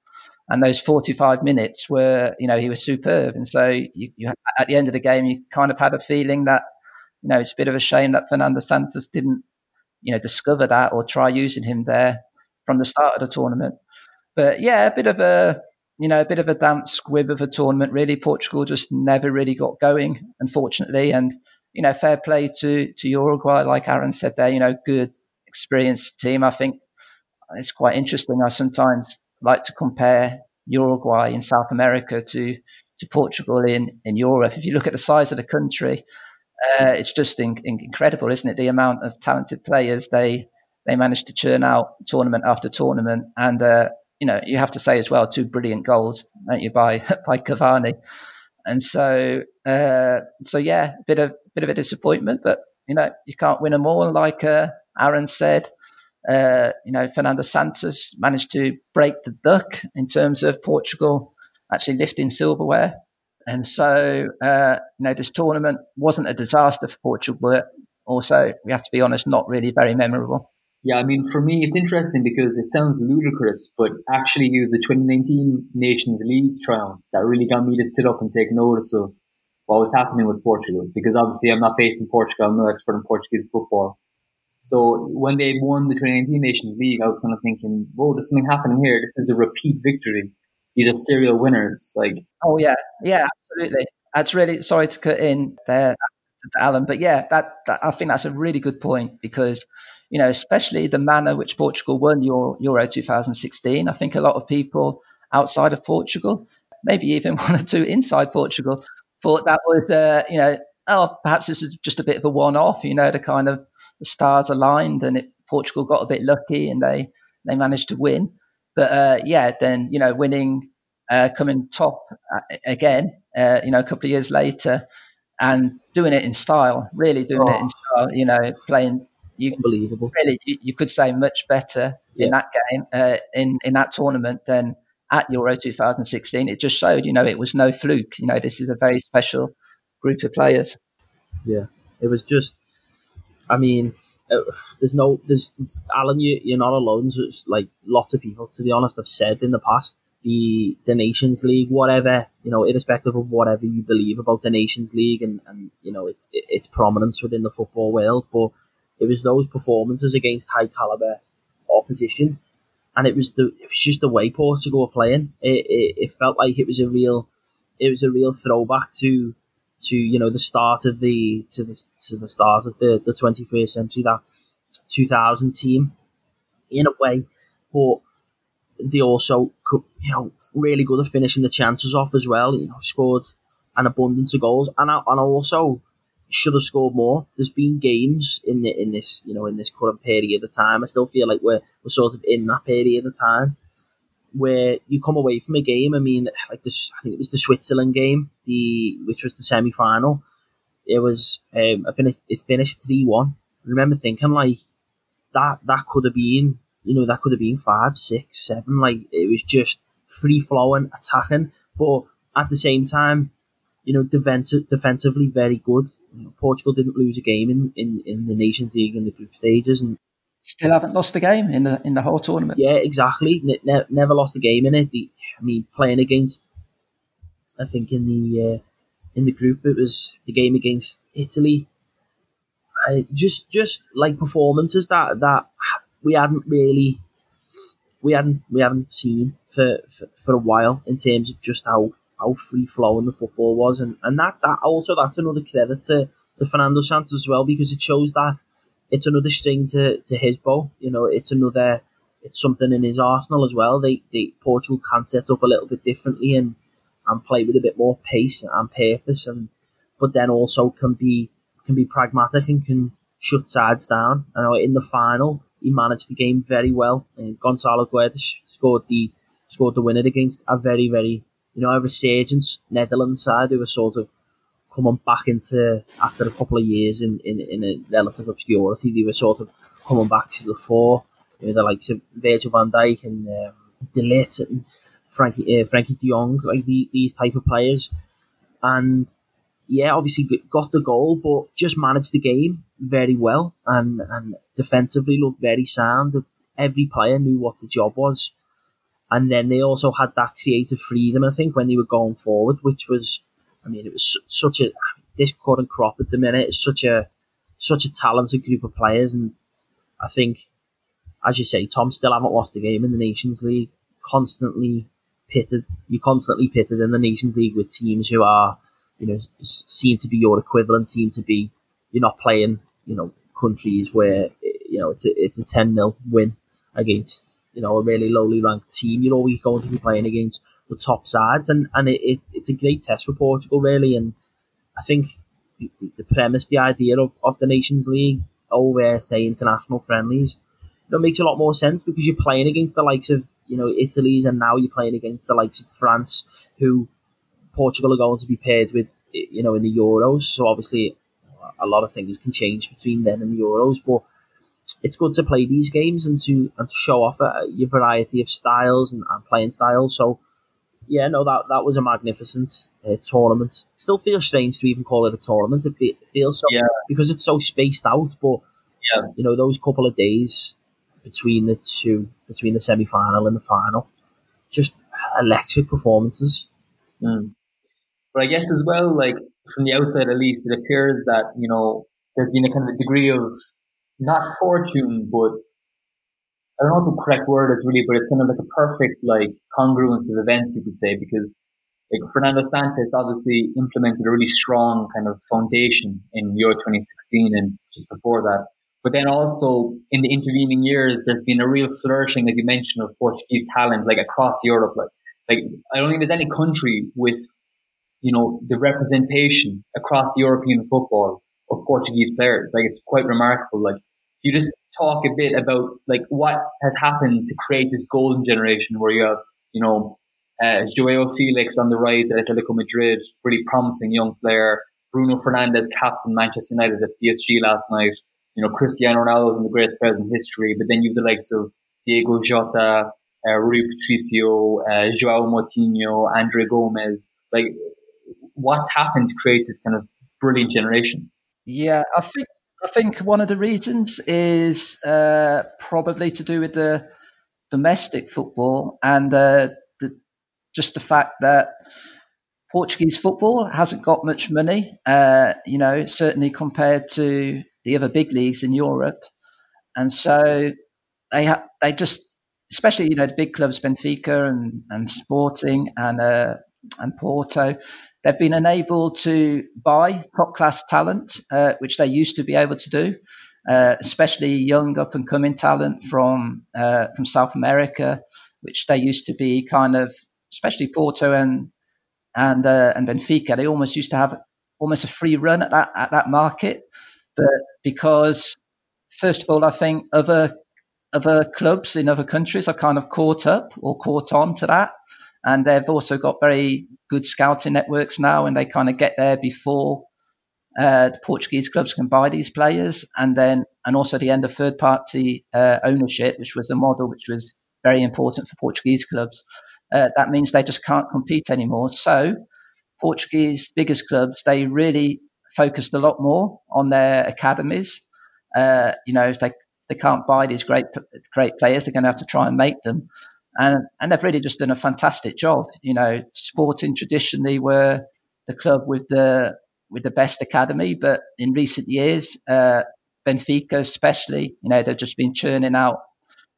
and those 45 minutes were, you know, he was superb. And so you, you, at the end of the game, you kind of had a feeling that you know, it's a bit of a shame that Fernando Santos didn't, you know, discover that or try using him there from the start of the tournament. But yeah, a bit of a, you know, a bit of a damp squib of a tournament. Really, Portugal just never really got going, unfortunately. And you know, fair play to to Uruguay, like Aaron said there. You know, good experienced team. I think it's quite interesting. I sometimes like to compare Uruguay in South America to to Portugal in in Europe. If you look at the size of the country, uh, it's just in, in, incredible, isn't it? The amount of talented players they they managed to churn out tournament after tournament, and uh, you know you have to say as well two brilliant goals, don't you, by by Cavani, and so uh, so yeah, a bit of bit of a disappointment, but you know you can't win them all, like uh, Aaron said. Uh, you know, Fernando Santos managed to break the duck in terms of Portugal actually lifting silverware and so, uh, you know, this tournament wasn't a disaster for Portugal, but also, we have to be honest, not really very memorable. Yeah, I mean, for me, it's interesting because it sounds ludicrous, but actually, it was the 2019 Nations League triumph that really got me to sit up and take notice of what was happening with Portugal. Because obviously, I'm not based in Portugal, I'm no expert in Portuguese football. So when they won the 2019 Nations League, I was kind of thinking, whoa, there's something happening here. This is a repeat victory these are serial winners. Like, oh yeah, yeah, absolutely. That's really sorry to cut in there, Alan, but yeah, that, that I think that's a really good point because you know, especially the manner which Portugal won Euro, Euro 2016. I think a lot of people outside of Portugal, maybe even one or two inside Portugal, thought that was, uh, you know, oh, perhaps this is just a bit of a one-off. You know, the kind of the stars aligned and it, Portugal got a bit lucky and they they managed to win. But uh, yeah, then you know, winning, uh, coming top uh, again, uh, you know, a couple of years later, and doing it in style, really doing oh. it in style. You know, playing. You, Unbelievable. Really, you, you, could say much better yeah. in that game, uh, in in that tournament than at Euro 2016. It just showed, you know, it was no fluke. You know, this is a very special group of players. Yeah, it was just I mean, uh, there's no, there's Alan, you, you're not alone. So it's like lots of people, to be honest, have said in the past the the Nations League, whatever you know, irrespective of whatever you believe about the Nations League and, and you know its its prominence within the football world, but it was those performances against high caliber opposition, and it was the it was just the way Portugal were playing. It, it, it felt like it was a real it was a real throwback to to you know the start of the to the to the start of the the twenty first century that two thousand team in a way, but they also could, you know, really good at finishing the chances off as well. You know, scored an abundance of goals, and and also should have scored more. There's been games in the, in this, you know, in this current period of time. I still feel like we're we're sort of in that period of time where you come away from a game. I mean, like this, I think it was the Switzerland game, the which was the semi final. It was um, I finished it finished three one. Remember thinking like that that could have been you know, that could have been five, six, seven. Like it was just free flowing, attacking, but at the same time, you know, defensive, defensively very good. You know, Portugal didn't lose a game in, in, in the Nations League in the group stages, and still haven't lost a game in the in the whole tournament. Yeah, exactly. Ne- never lost a game in it. The, I mean, playing against, I think in the uh, in the group it was the game against Italy. I just just like performances that that we hadn't really we hadn't we haven't seen for, for, for a while in terms of just how how free flowing the football was, and, and that that also that's another credit to, to Fernando Santos as well because it shows that it's another string to, to his bow. You know, it's another it's something in his arsenal as well. They they Portugal can set up a little bit differently and and play with a bit more pace and purpose, and but then also can be can be pragmatic and can shut sides down. I know in the final he managed the game very well. And Gonçalo Guedes scored the scored the winner against a very very you know a resurgence Netherlands side who were sort of coming back into after a couple of years in, in, in a relative obscurity. They were sort of coming back to the fore. You know, the likes of Virgil van Dijk and um, and Frankie uh, Frenkie De Jong, like the, these type of players. And yeah, obviously got the goal, but just managed the game very well and, and defensively looked very sound. Every player knew what the job was. And then they also had that creative freedom, I think, when they were going forward, which was, I mean, it was such a, this current crop at the minute is such a, such a talented group of players. And I think, as you say, Tom still haven't lost a game in the Nations League, constantly pitted, you're constantly pitted in the Nations League with teams who are, you know, seem to be your equivalent, seem to be, you're not playing, you know, countries where, you know, it's a, it's a 10 0 win against, you know, a really lowly ranked team. You're always going to be playing against the top sides, and, and it, it, it's a great test for Portugal, really. And I think the, the premise, the idea of, of the Nations League oh, over, say, international friendlies, you know, makes a lot more sense because you're playing against the likes of, you know, Italy's, and now you're playing against the likes of France, who Portugal are going to be paired with, you know, in the Euros. So obviously, a lot of things can change between then and the Euros. But it's good to play these games and to and to show off a, your variety of styles and, and, playing styles. So yeah, no, that that was a magnificent uh, tournament. Still feels strange to even call it a tournament. It, it feels so yeah. because it's so spaced out. But yeah. you know, those couple of days between the two, between the semi final and the final, just electric performances. Mm. But I guess as well, like from the outside at least, it appears that, you know, there's been a kind of degree of not fortune, but I don't know what the correct word is really, but it's kind of like a perfect like congruence of events, you could say, because like Fernando Santos obviously implemented a really strong kind of foundation in Euro 2016 and just before that. But then also in the intervening years, there's been a real flourishing, as you mentioned, of Portuguese talent like across Europe. Like, like I don't think there's any country with you know, the representation across European football of Portuguese players. Like it's quite remarkable. Like you just talk a bit about like what has happened to create this golden generation where you have, you know, uh, Joao Felix on the rise at Atletico Madrid, really promising young player. Bruno Fernandes captain Manchester United at PSG last night. You know, Cristiano Ronaldo is in the greatest players in history, but then you have the likes of Diogo Jota, uh, Rui Patricio, uh, Joao Moutinho, Andre Gomes. Like what's happened to create this kind of brilliant generation? Yeah, I think I think one of the reasons is uh, probably to do with the domestic football and uh, the, just the fact that Portuguese football hasn't got much money, uh, you know, certainly compared to the other big leagues in Europe. And so they ha- they just, especially, you know, the big clubs, Benfica and, and Sporting and, uh, and Porto, they've been unable to buy top class talent, uh, which they used to be able to do. Uh, especially young up and coming talent from uh, from South America, which they used to be kind of, especially Porto and and uh, and Benfica, they almost used to have almost a free run at that at that market. But because first of all, I think other other clubs in other countries are kind of caught up or caught on to that, and they've also got very good scouting networks now, and they kind of get there before uh, the Portuguese clubs can buy these players, and then and also the end of third party uh, ownership, which was a model which was very important for Portuguese clubs uh, that means they just can't compete anymore. So, Portuguese biggest clubs they really focused a lot more on their academies. Uh, you know, if they they can't buy these great great players, they're going to have to try and make them. And and they've really just done a fantastic job. You know, Sporting traditionally were the club with the with the best academy, but in recent years, uh, Benfica especially, you know, they've just been churning out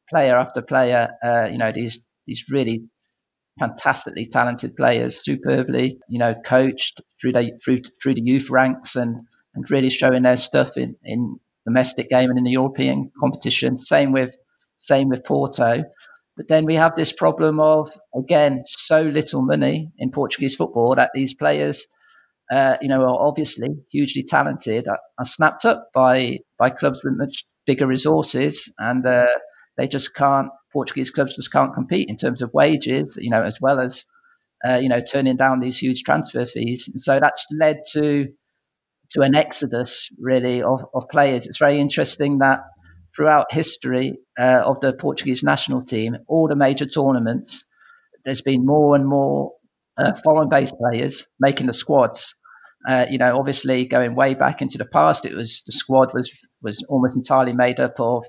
player after player. Uh, you know, these these really fantastically talented players, superbly, you know, coached through the through through the youth ranks and and really showing their stuff in in domestic game and in the European competition. Same with same with Porto. But then we have this problem of again so little money in Portuguese football that these players, uh, you know, are obviously hugely talented, are, snapped up by by clubs with much bigger resources, and uh, they just can't Portuguese clubs just can't compete in terms of wages, you know, as well as uh, you know turning down these huge transfer fees. And so that's led to to an exodus really of, of players. It's very interesting that throughout history uh, of the Portuguese national team, all the major tournaments, there's been more and more uh, foreign-based players making the squads. Uh, you know, obviously going way back into the past, it was the squad was was almost entirely made up of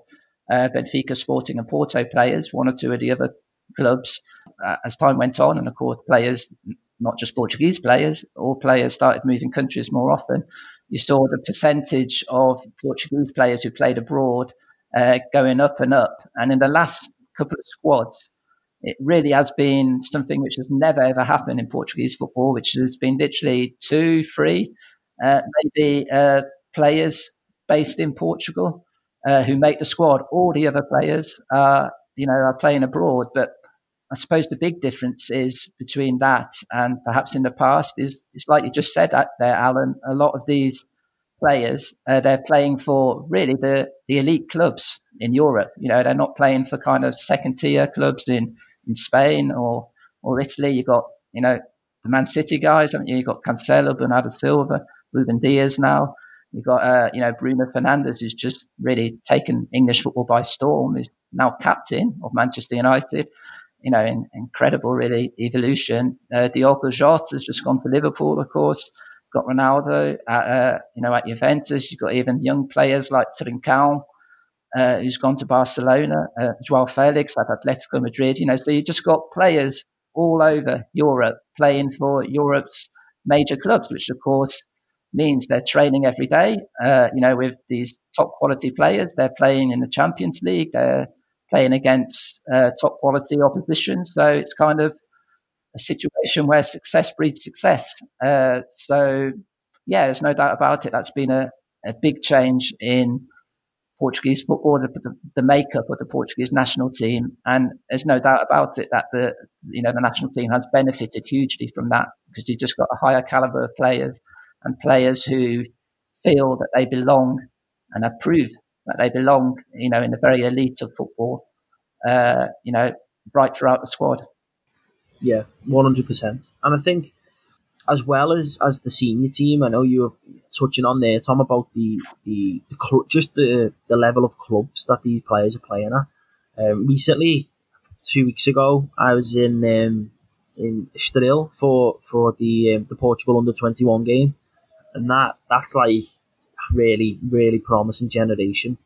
uh, Benfica, Sporting, and Porto players, one or two of the other clubs. Uh, as time went on, and of course, players, not just Portuguese players, all players started moving countries more often. You saw the percentage of Portuguese players who played abroad uh, going up and up. And in the last couple of squads, it really has been something which has never ever happened in Portuguese football, which has been literally two, three, uh, maybe uh, players based in Portugal uh, who make the squad. All the other players, uh, you know, are playing abroad. But I suppose the big difference is between that and perhaps in the past is, is like you just said that there, Alan. A lot of these players, uh, they're playing for really the, the elite clubs in Europe. You know, they're not playing for kind of second tier clubs in, in Spain or, or Italy. You've got, you know, the Man City guys, haven't you? You got Cancelo, Bernardo Silva, Ruben Dias now. You've got, uh, you know, Bruno Fernandes, who's just really taken English football by storm, is now captain of Manchester United. You know, in, incredible, really, evolution. Uh, Diogo Jota has just gone to Liverpool, of course. Got Ronaldo, at, uh, you know, at Juventus. You've got even young players like Trincão, uh, who's gone to Barcelona. Uh, Joao Felix at Atletico Madrid. You know, so you just got players all over Europe playing for Europe's major clubs, which, of course, means they're training every day. Uh, you know, with these top quality players, they're playing in the Champions League. They're playing against uh, top quality opposition. So it's kind of a situation where success breeds success. Uh, so yeah, there's no doubt about it. That's been a, a big change in Portuguese football, the, the, makeup of the Portuguese national team, and there's no doubt about it that the you know the national team has benefited hugely from that because you've just got a higher caliber of players and players who feel that they belong and have proved that they belong, you know, in the very elite of football, uh, you know, right throughout the squad. Yeah, one hundred percent. And I think, as well as as the senior team, I know you were touching on there, Tom, about the the, the cl- just the the level of clubs that these players are playing at. Um, recently, two weeks ago, I was in um, in Estoril for for the um, the Portugal under twenty one game, and that that's like really, really promising generation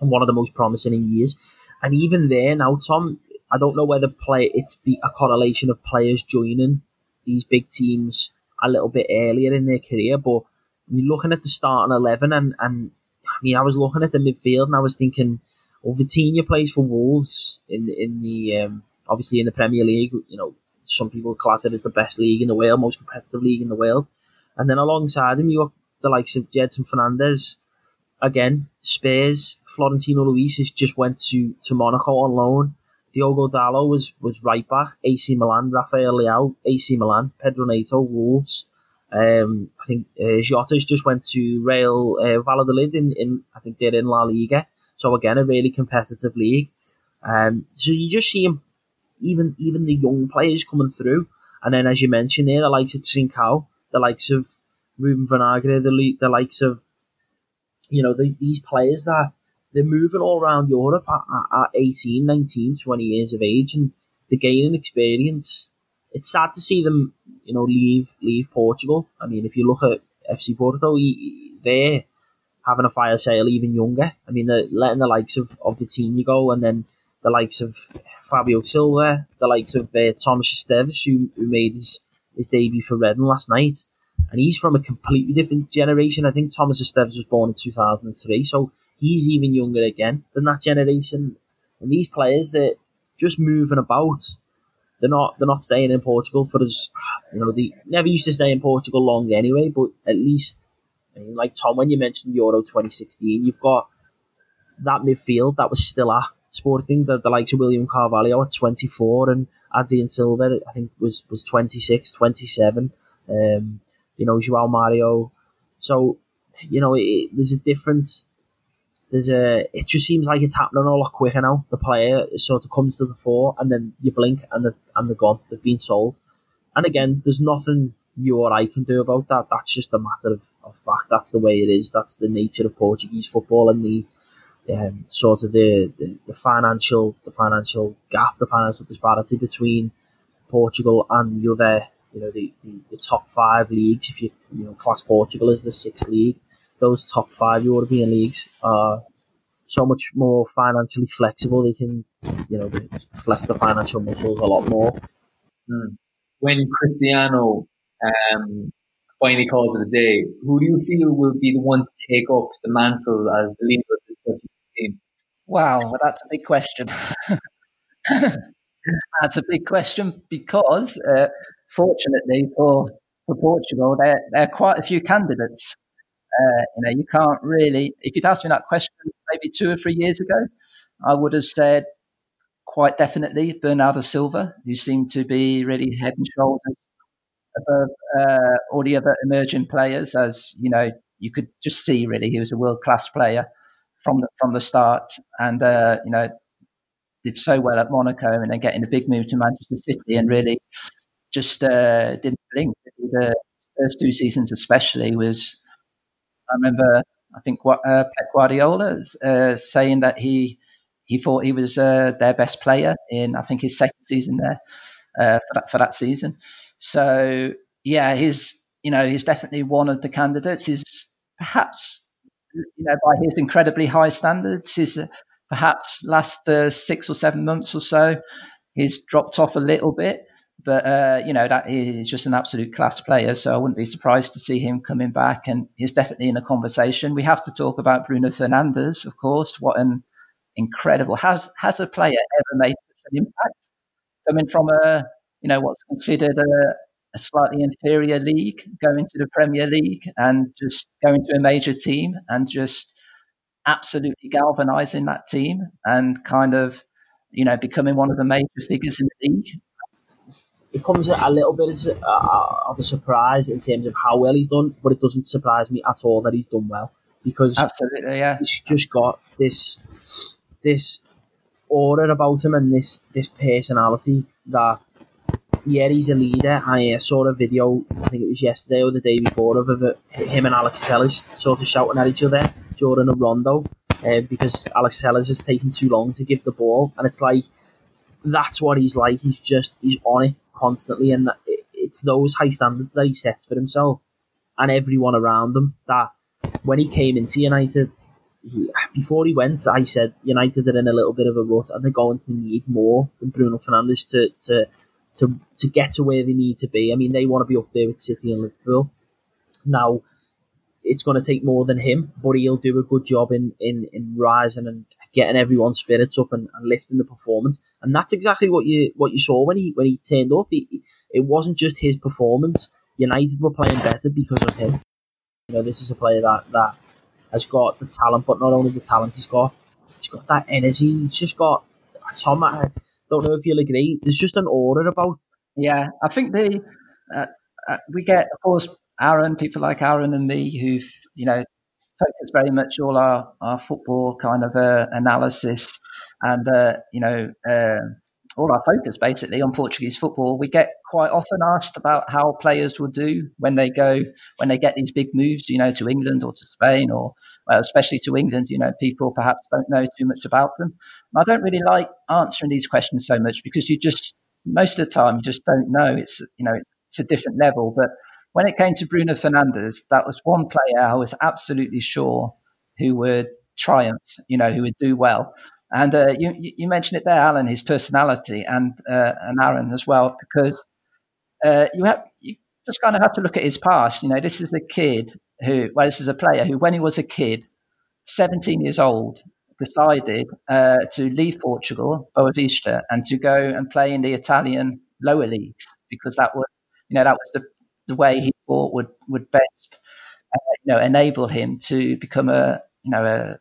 and one of the most promising in years. And even there now, Tom, I don't know whether play it's be a correlation of players joining these big teams a little bit earlier in their career, but you're looking at the starting eleven, and and I mean, I was looking at the midfield, and I was thinking, well, Vitinha plays for Wolves in in the um, obviously in the Premier League. You know, some people class it as the best league in the world, most competitive league in the world, and then alongside him, you got the likes of Gedson Fernandes. Again, Spurs, Florentino Luis has just went to, to Monaco on loan. Diogo Dalot was, was right back. AC Milan, Rafael Leao, AC Milan, Pedro Neto, Wolves. Um, I think uh, Jota's just went to Real uh, Valladolid in, in, I think they're in La Liga. So again, a really competitive league. Um, so you just see him, even even the young players coming through. And then, as you mentioned there, the likes of Trincao, the likes of Ruben Vinagre, the, the likes of, you know, the, these players that they're moving all around Europe at, at 18, 19, 20 years of age and they're gaining experience. It's sad to see them, you know, leave leave Portugal. I mean, if you look at FC Porto, they're having a fire sale even younger. I mean, they're letting the likes of, of Vitinha go and then the likes of Fabio Silva, the likes of uh, Thomas Esteves, who, who made his, his debut for Reading last night. And he's from a completely different generation. I think Thomas Esteves was born in 2003. So he's even younger again than that generation. And these players that just moving about, they're not they're not staying in Portugal for us. You know, they never used to stay in Portugal long anyway. But at least, I mean, like Tom, when you mentioned Euro 2016, you've got that midfield that was still at Sporting, the, the likes of William Carvalho at 24 and Adrien Silva, I think was was 26, 27. Um, you know, Joao Mario. So, you know, it, there's a difference there's a it just seems like it's happening a lot quicker now. The player sort of comes to the fore, and then you blink, and they're, and they're gone. They've been sold. And again, there's nothing you or I can do about that. That's just a matter of, of fact. That's the way it is. That's the nature of Portuguese football and the um, sort of the, the, the financial the financial gap, the financial disparity between Portugal and the other, you know, the, the, the top five leagues. If you you know class Portugal as the sixth league, those top five European leagues are so much more financially flexible. They can, you know, flex the financial muscles a lot more. Mm. When Cristiano um, finally calls it a day, who do you feel will be the one to take up the mantle as the leader of this team? Wow, that's a big question. that's a big question because, uh, fortunately for for Portugal, there, there are quite a few candidates. Uh, you know, you can't really. If you'd asked me that question maybe two or three years ago, I would have said quite definitely Bernardo Silva, who seemed to be really head and shoulders above uh, all the other emerging players. As you know, you could just see really he was a world class player from the from the start, and uh, you know did so well at Monaco, and then getting a big move to Manchester City, and really just uh, didn't blink. The first two seasons, especially, was I remember, I think uh, Pep Guardiola uh, saying that he he thought he was uh, their best player in I think his second season there uh, for that for that season. So yeah, he's you know he's definitely one of the candidates. He's perhaps you know by his incredibly high standards, his uh, perhaps last uh, six or seven months or so, he's dropped off a little bit. But uh, you know that he's just an absolute class player, so I wouldn't be surprised to see him coming back, and he's definitely in a conversation. We have to talk about Bruno Fernandes, of course. What an incredible has has a player ever made such an impact coming from a you know what's considered a, a slightly inferior league, going to the Premier League, and just going to a major team, and just absolutely galvanising that team, and kind of you know becoming one of the major figures in the league it comes a little bit of a surprise in terms of how well he's done, but it doesn't surprise me at all that he's done well because absolutely, yeah, he's just got this this aura about him and this this personality that yeah, he's a leader. I saw a video, I think it was yesterday or the day before, of him and Alex Telles sort of shouting at each other during a rondo uh, because Alex Telles is taking too long to give the ball, and it's like that's what he's like. He's just he's on it constantly, and it's those high standards that he sets for himself and everyone around him that when he came into United, he, before he went, I said United are in a little bit of a rut and they're going to need more than Bruno Fernandes to, to to to get to where they need to be. I mean, they want to be up there with City and Liverpool. Now, it's going to take more than him, but he'll do a good job in in, in rising and getting everyone's spirits up and, and lifting the performance. And that's exactly what you what you saw when he when he turned up. He, it wasn't just his performance. United were playing better because of him. You know, this is a player that that has got the talent, but not only the talent, he's got he's got that energy. He's just got Tom. I don't know if you'll agree. There's just an aura about. Yeah, I think the uh, uh, we get, of course, Aaron, people like Aaron and me, who've you know focus very much all our, our football kind of uh, analysis and uh, you know uh, all our focus basically on Portuguese football. We get quite often asked about how players will do when they go when they get these big moves, you know, to England or to Spain or well, especially to England. You know, people perhaps don't know too much about them. And I don't really like answering these questions so much because you just most of the time you just don't know. It's you know it's, it's a different level, but when it came to Bruno Fernandes, that was one player I was absolutely sure who would triumph, you know, who would do well. And uh, you, you mentioned it there, Alan, his personality, and uh, and Aaron as well, because uh, you have you just kind of have to look at his past. You know, this is a kid who, well, this is a player who, when he was a kid, 17 years old, decided uh, to leave Portugal, Boavista, and to go and play in the Italian lower leagues because that was, you know, that was the, the way he thought would would best, uh, you know, enable him to become a, you know, a,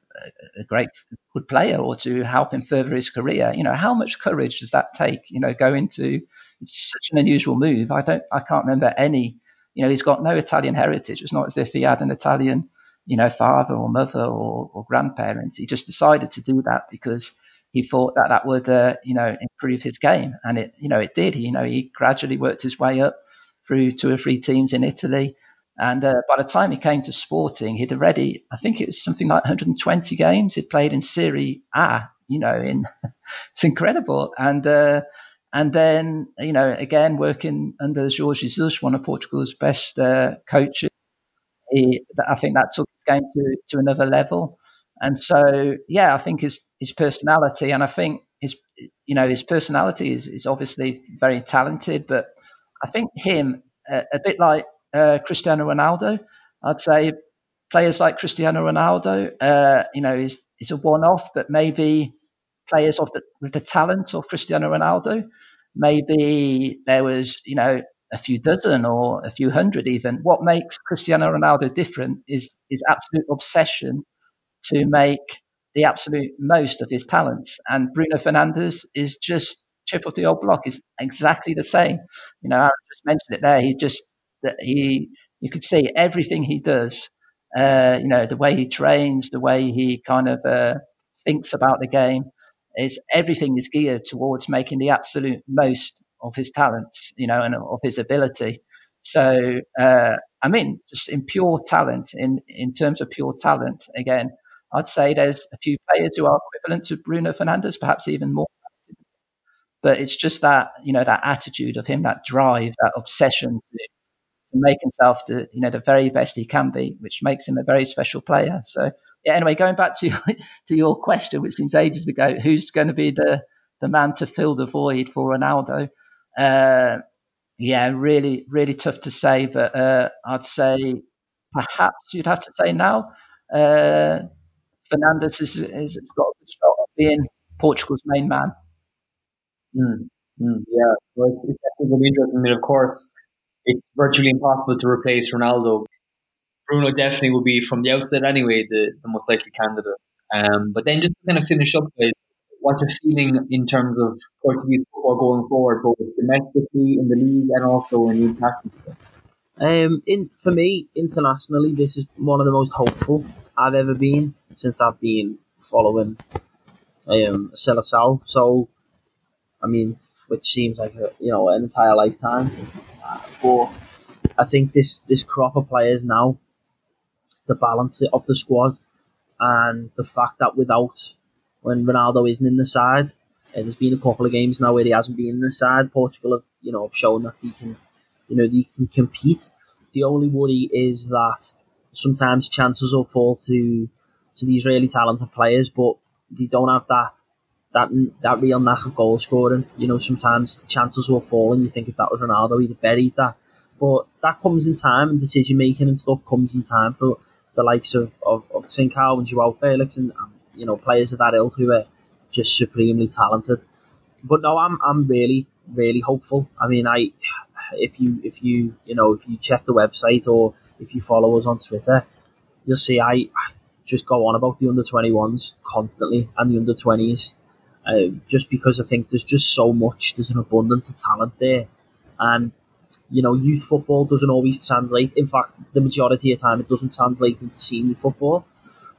a great good player or to help him further his career. You know, how much courage does that take? You know, go into it's such an unusual move. I don't, I can't remember any. You know, he's got no Italian heritage. It's not as if he had an Italian, you know, father or mother or, or grandparents. He just decided to do that because he thought that that would, uh, you know, improve his game, and it, you know, it did. You know, he gradually worked his way up through two or three teams in Italy. And uh, by the time he came to Sporting, he'd already, I think it was something like 120 games he'd played in Serie A. You know, in it's incredible. And uh, and then you know, again working under Jorge Jesus, one of Portugal's best uh, coaches, he, I think that took his game to, to another level. And so, yeah, I think his his personality, and I think his you know his personality is is obviously very talented, but I think him a, a bit like uh, Cristiano Ronaldo. I'd say players like Cristiano Ronaldo, uh, you know, is is a one off, but maybe players of the with the talent of Cristiano Ronaldo, maybe there was, you know, a few dozen or a few hundred even. What makes Cristiano Ronaldo different is his absolute obsession to make the absolute most of his talents. And Bruno Fernandes is just triple the old block, is exactly the same. You know, I just mentioned it there. He just that he you could see everything he does. Uh, you know, the way he trains, the way he kind of uh, thinks about the game, is everything is geared towards making the absolute most of his talents, you know, and of his ability. So, uh, I mean, just in pure talent, in in terms of pure talent, again, I'd say there's a few players who are equivalent to Bruno Fernandes, perhaps even more. But it's just that you know that attitude of him, that drive, that obsession to to make himself the you know the very best he can be, which makes him a very special player. So yeah. Anyway, going back to to your question, which seems ages ago, who's going to be the the man to fill the void for Ronaldo? Uh, yeah, really, really tough to say, but uh, I'd say perhaps you'd have to say now. Uh, Fernandes is, is, got a good shot of being Portugal's main man. Mm, mm, yeah, well, it's, it's interesting. I mean, of course, it's virtually impossible to replace Ronaldo. Bruno definitely will be from the outset anyway the, the most likely candidate. Um, but then just to kind of finish up with what's your feeling in terms of Portuguese football going forward, both domestically in the league and also in international? Um, in for me, internationally, this is one of the most hopeful I've ever been since I've been following um Seleção. So, I mean, which seems like a, you know an entire lifetime. But I think this this crop of players now, the balance of the squad, and the fact that without when Ronaldo isn't in the side, uh, there's been a couple of games now where he hasn't been in the side. Portugal have you know have shown that he can, you know, they can compete. The only worry is that sometimes chances will fall to to these really talented players, but they don't have that that that real knack of goal scoring. You know, sometimes chances will fall, and you think if that was Ronaldo, he'd have buried that. But that comes in time, and decision making and stuff comes in time for the likes of of, of Trincao and Joao Felix, and, and you know players of that ilk who are just supremely talented. But no, I'm I'm really really hopeful. I mean, I if you if you you know if you check the website or if you follow us on Twitter, you'll see I just go on about the under 21s constantly and the under 20s. Uh, just because I think there's just so much, there's an abundance of talent there, and you know, youth football doesn't always translate. In fact, the majority of the time, it doesn't translate into senior football.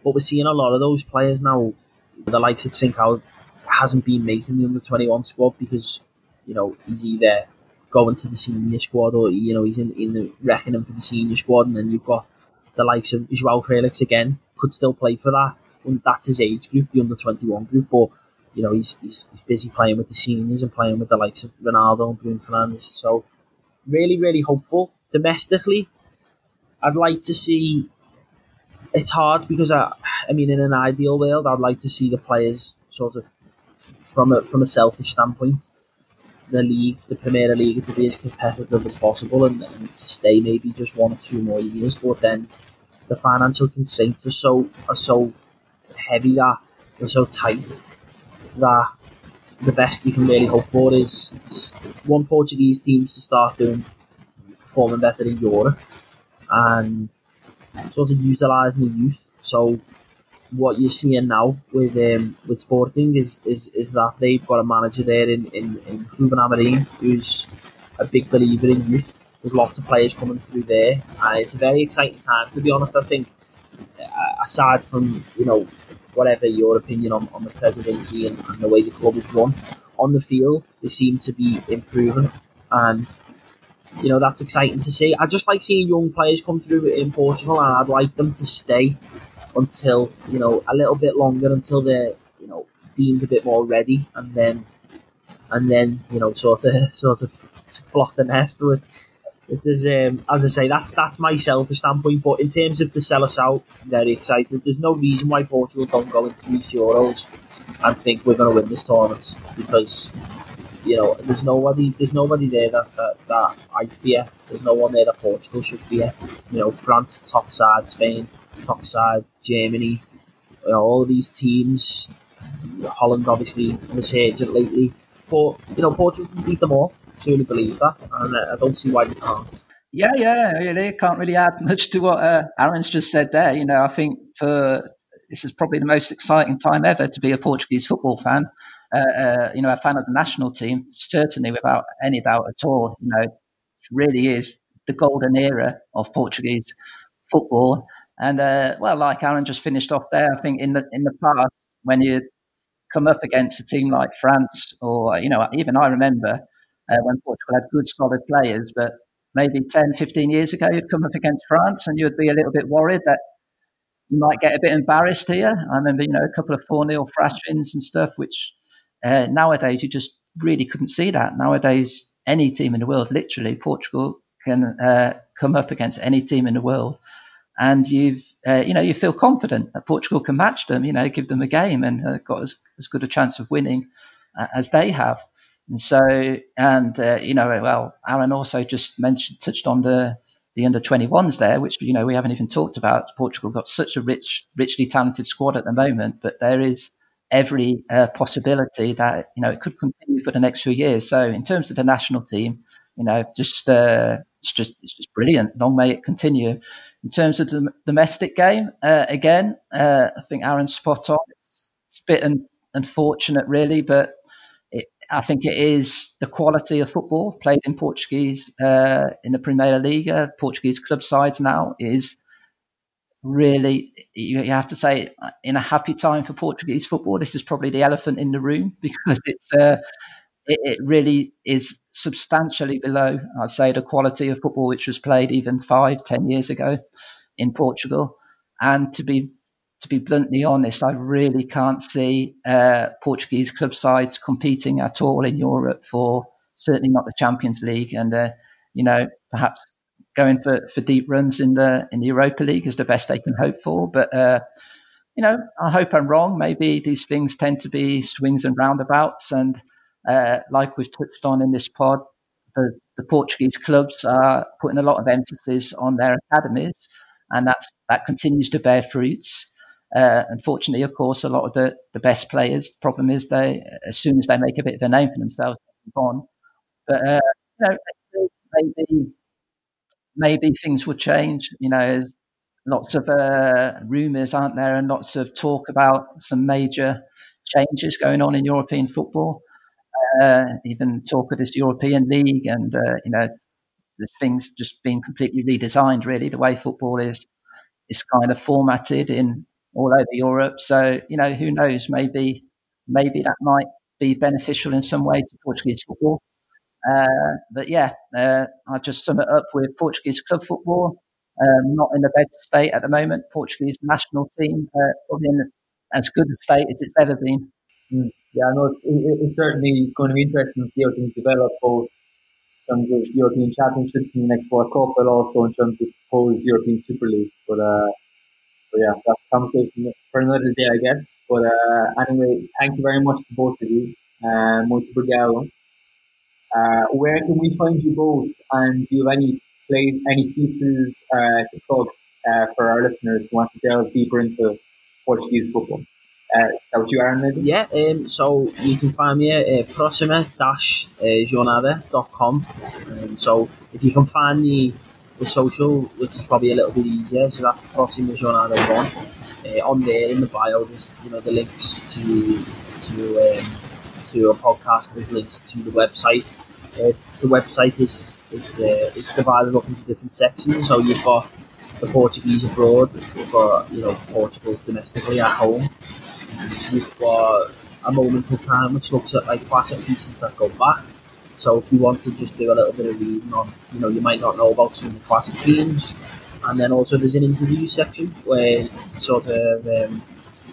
But we're seeing a lot of those players now, the likes of Trincao, hasn't been making the under 21 squad because, you know, he's either going to the senior squad or, you know, he's in, in the reckoning for the senior squad. And then you've got the likes of Joao Felix again, could still play for that. And that's his age group, the under 21 group. But, you know, he's, he's, he's busy playing with the seniors and playing with the likes of Ronaldo and Bruno Fernandes. So, really, really hopeful. Domestically, I'd like to see. It's hard because I, I mean, in an ideal world, I'd like to see the players sort of from a from a selfish standpoint, the league, the Premier League, to be as competitive as possible and, and to stay maybe just one or two more years. But then the financial constraints are so are so heavy that they're so tight that the best you can really hope for is, one Portuguese teams to start doing performing better in Europe and sort of utilising the youth. So what you're seeing now with um, with Sporting is, is is that they've got a manager there in, in, in Ruben who's a big believer in youth. There's lots of players coming through there, and it's a very exciting time. To be honest, I think uh, aside from you know whatever your opinion on, on the presidency and, and the way the club is run, on the field they seem to be improving, and you know that's exciting to see. I just like seeing young players come through in Portugal, and I'd like them to stay until you know a little bit longer until they're you know deemed a bit more ready, and then and then you know sort of sort of flock the nest with it is, um, as I say, that's that's my selfish standpoint. But in terms of the Seleção, very excited. There's no reason why Portugal don't go into these Euros and think we're going to win this tournament because you know there's nobody there's nobody there that, that, that I fear. There's no one there that Portugal should fear. You know, France top side, Spain top side, Germany, you know, all these teams. Holland obviously resurgent lately, but you know Portugal can beat them all truly believe that, and uh, I don't see why they can't. Yeah, yeah, really can't really add much to what uh, Aaron's just said there. You know, I think for this is probably the most exciting time ever to be a Portuguese football fan. Uh, uh, you know, a fan of the national team, certainly without any doubt at all. You know, it really is the golden era of Portuguese football. And uh, well, like Aaron just finished off there, I think in the in the past when you come up against a team like France, or you know, even I remember uh, when Portugal had good, solid players. But maybe 10, 15 years ago, you'd come up against France and you'd be a little bit worried that you might get a bit embarrassed here. I remember, you know, a couple of 4 0 thrashings and stuff, which uh, nowadays you just really couldn't see that. Nowadays, any team in the world, literally, Portugal can uh, come up against any team in the world. And you've, uh, you know, you feel confident that Portugal can match them, you know, give them a game and uh, got as, as good a chance of winning uh, as they have. And so, and uh, you know, well, Aaron also just mentioned, touched on the the under 21s there, which you know we haven't even talked about. Portugal got such a rich, richly talented squad at the moment, but there is every uh, possibility that you know it could continue for the next few years. So, in terms of the national team, you know, just uh, it's just it's just brilliant. Long may it continue. In terms of the domestic game, uh, again, uh, I think Aaron's spot on. It's, a bit un- unfortunate, really, but I think it is the quality of football played in Portuguese uh, in the Primeira Liga, Portuguese club sides now is really you have to say in a happy time for Portuguese football. This is probably the elephant in the room because it's uh, it, it, really is substantially below, I'd say, the quality of football which was played even five, ten years ago in Portugal. And to be to be bluntly honest, I really can't see uh, Portuguese club sides competing at all in Europe for certainly not the Champions League, and uh, you know perhaps going for, for deep runs in the in the Europa League is the best they can hope for. But uh, you know, I hope I'm wrong. Maybe these things tend to be swings and roundabouts, and uh, like we've touched on in this pod, the, the Portuguese clubs are putting a lot of emphasis on their academies, and that's that continues to bear fruits. Uh, unfortunately, of course, a lot of the, the best players. The problem is they, as soon as they make a bit of a name for themselves, move on. But uh, you know, maybe maybe things will change. You know, there's lots of uh, rumours, aren't there, and lots of talk about some major changes going on in European football. Uh, even talk of this European League, and uh, you know, the things just being completely redesigned. Really, the way football is is kind of formatted in all over Europe. So you know, who knows? Maybe maybe that might be beneficial in some way to Portuguese football. Uh, but yeah, uh, I just sum it up with Portuguese club football. Um, not in the best state at the moment. Portuguese national team uh, probably in as good a state as it's ever been. Mm. Yeah, no, it's, it, it's certainly going to be interesting to see how things develop, both in terms of European Championships in the next World Cup, but also in terms of proposed European Super League. But, uh, but yeah, that's a conversation for another day, I guess. But uh, anyway, thank you very much to both of you. Uh. Uh, where can we find you both? And do you have any play, any pieces uh, to plug uh, for our listeners who want to delve deeper into Portuguese football? Uh, what you are, maybe? Yeah, um, so you can find me at uh, proxima-jornada.com. Um, so if you can find the, the social, which is probably a little bit easier, so that's Proxima Jornada 1. Uh, on there in the bio, there's you know the links to to um, to a podcast. There's links to the website. Uh, the website is is uh, is divided up into different sections. So you've got the Portuguese abroad, you've got you know Portugal domestically at home. You've got a moment in time which looks at like classic pieces that go back. So if you want to just do a little bit of reading on, you know, you might not know about some of the classic teams. And then also there's an interview section where sort of um,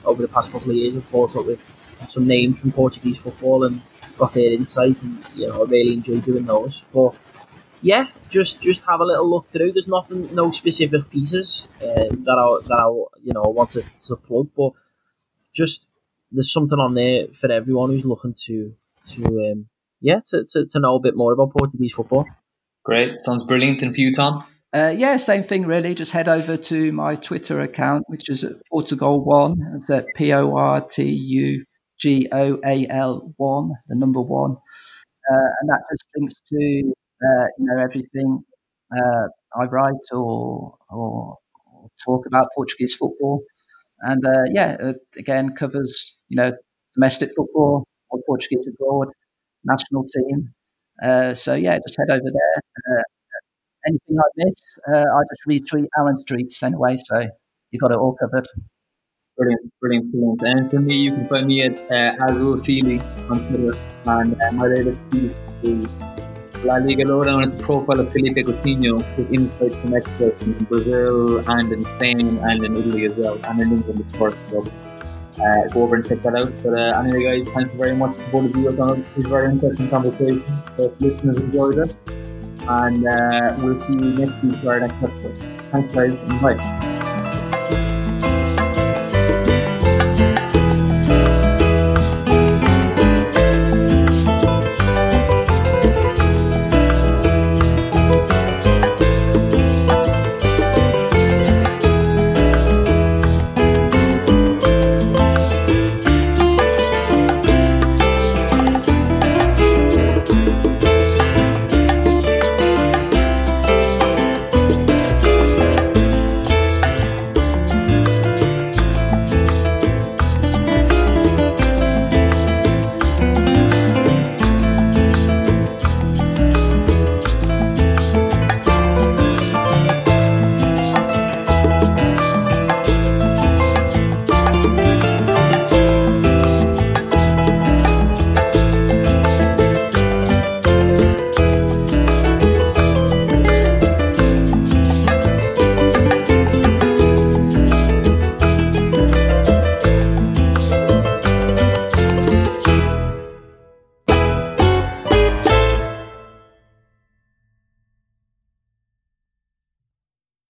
over the past couple of years I've caught up with some names from Portuguese football and got their insight, and you know I really enjoy doing those. But yeah, just just have a little look through. There's nothing, no specific pieces uh, that I that I you know want to, to plug, but just there's something on there for everyone who's looking to to um, yeah to, to, to know a bit more about Portuguese football. Great, sounds brilliant. And for you, Tom. Uh, yeah, same thing really. Just head over to my Twitter account, which is PortuGOAL One. It's at P O R T U G O A L one, the number one, uh, and that just links to uh, you know everything uh, I write or, or, or talk about Portuguese football, and uh, yeah, it again covers you know domestic football or Portuguese abroad, national team. Uh, so yeah, just head over there. Uh, anything I miss, I just retweet Aaron Streets anyway, so you got it all covered. Brilliant, brilliant, brilliant. And for me, you can find me at uh, Azul Feely on Twitter. And uh, my latest piece is La Liga Lowdown. It's a profile of Philippe Coutinho with insights from experts in Brazil and in Spain and in Italy as well, and in England, of course. Uh, go over and check that out. But uh, anyway, guys, thank you very much for both of you on a very interesting conversation. So listeners enjoyed it. And uh, we'll see you next week for our next episode. Thanks, guys, bye.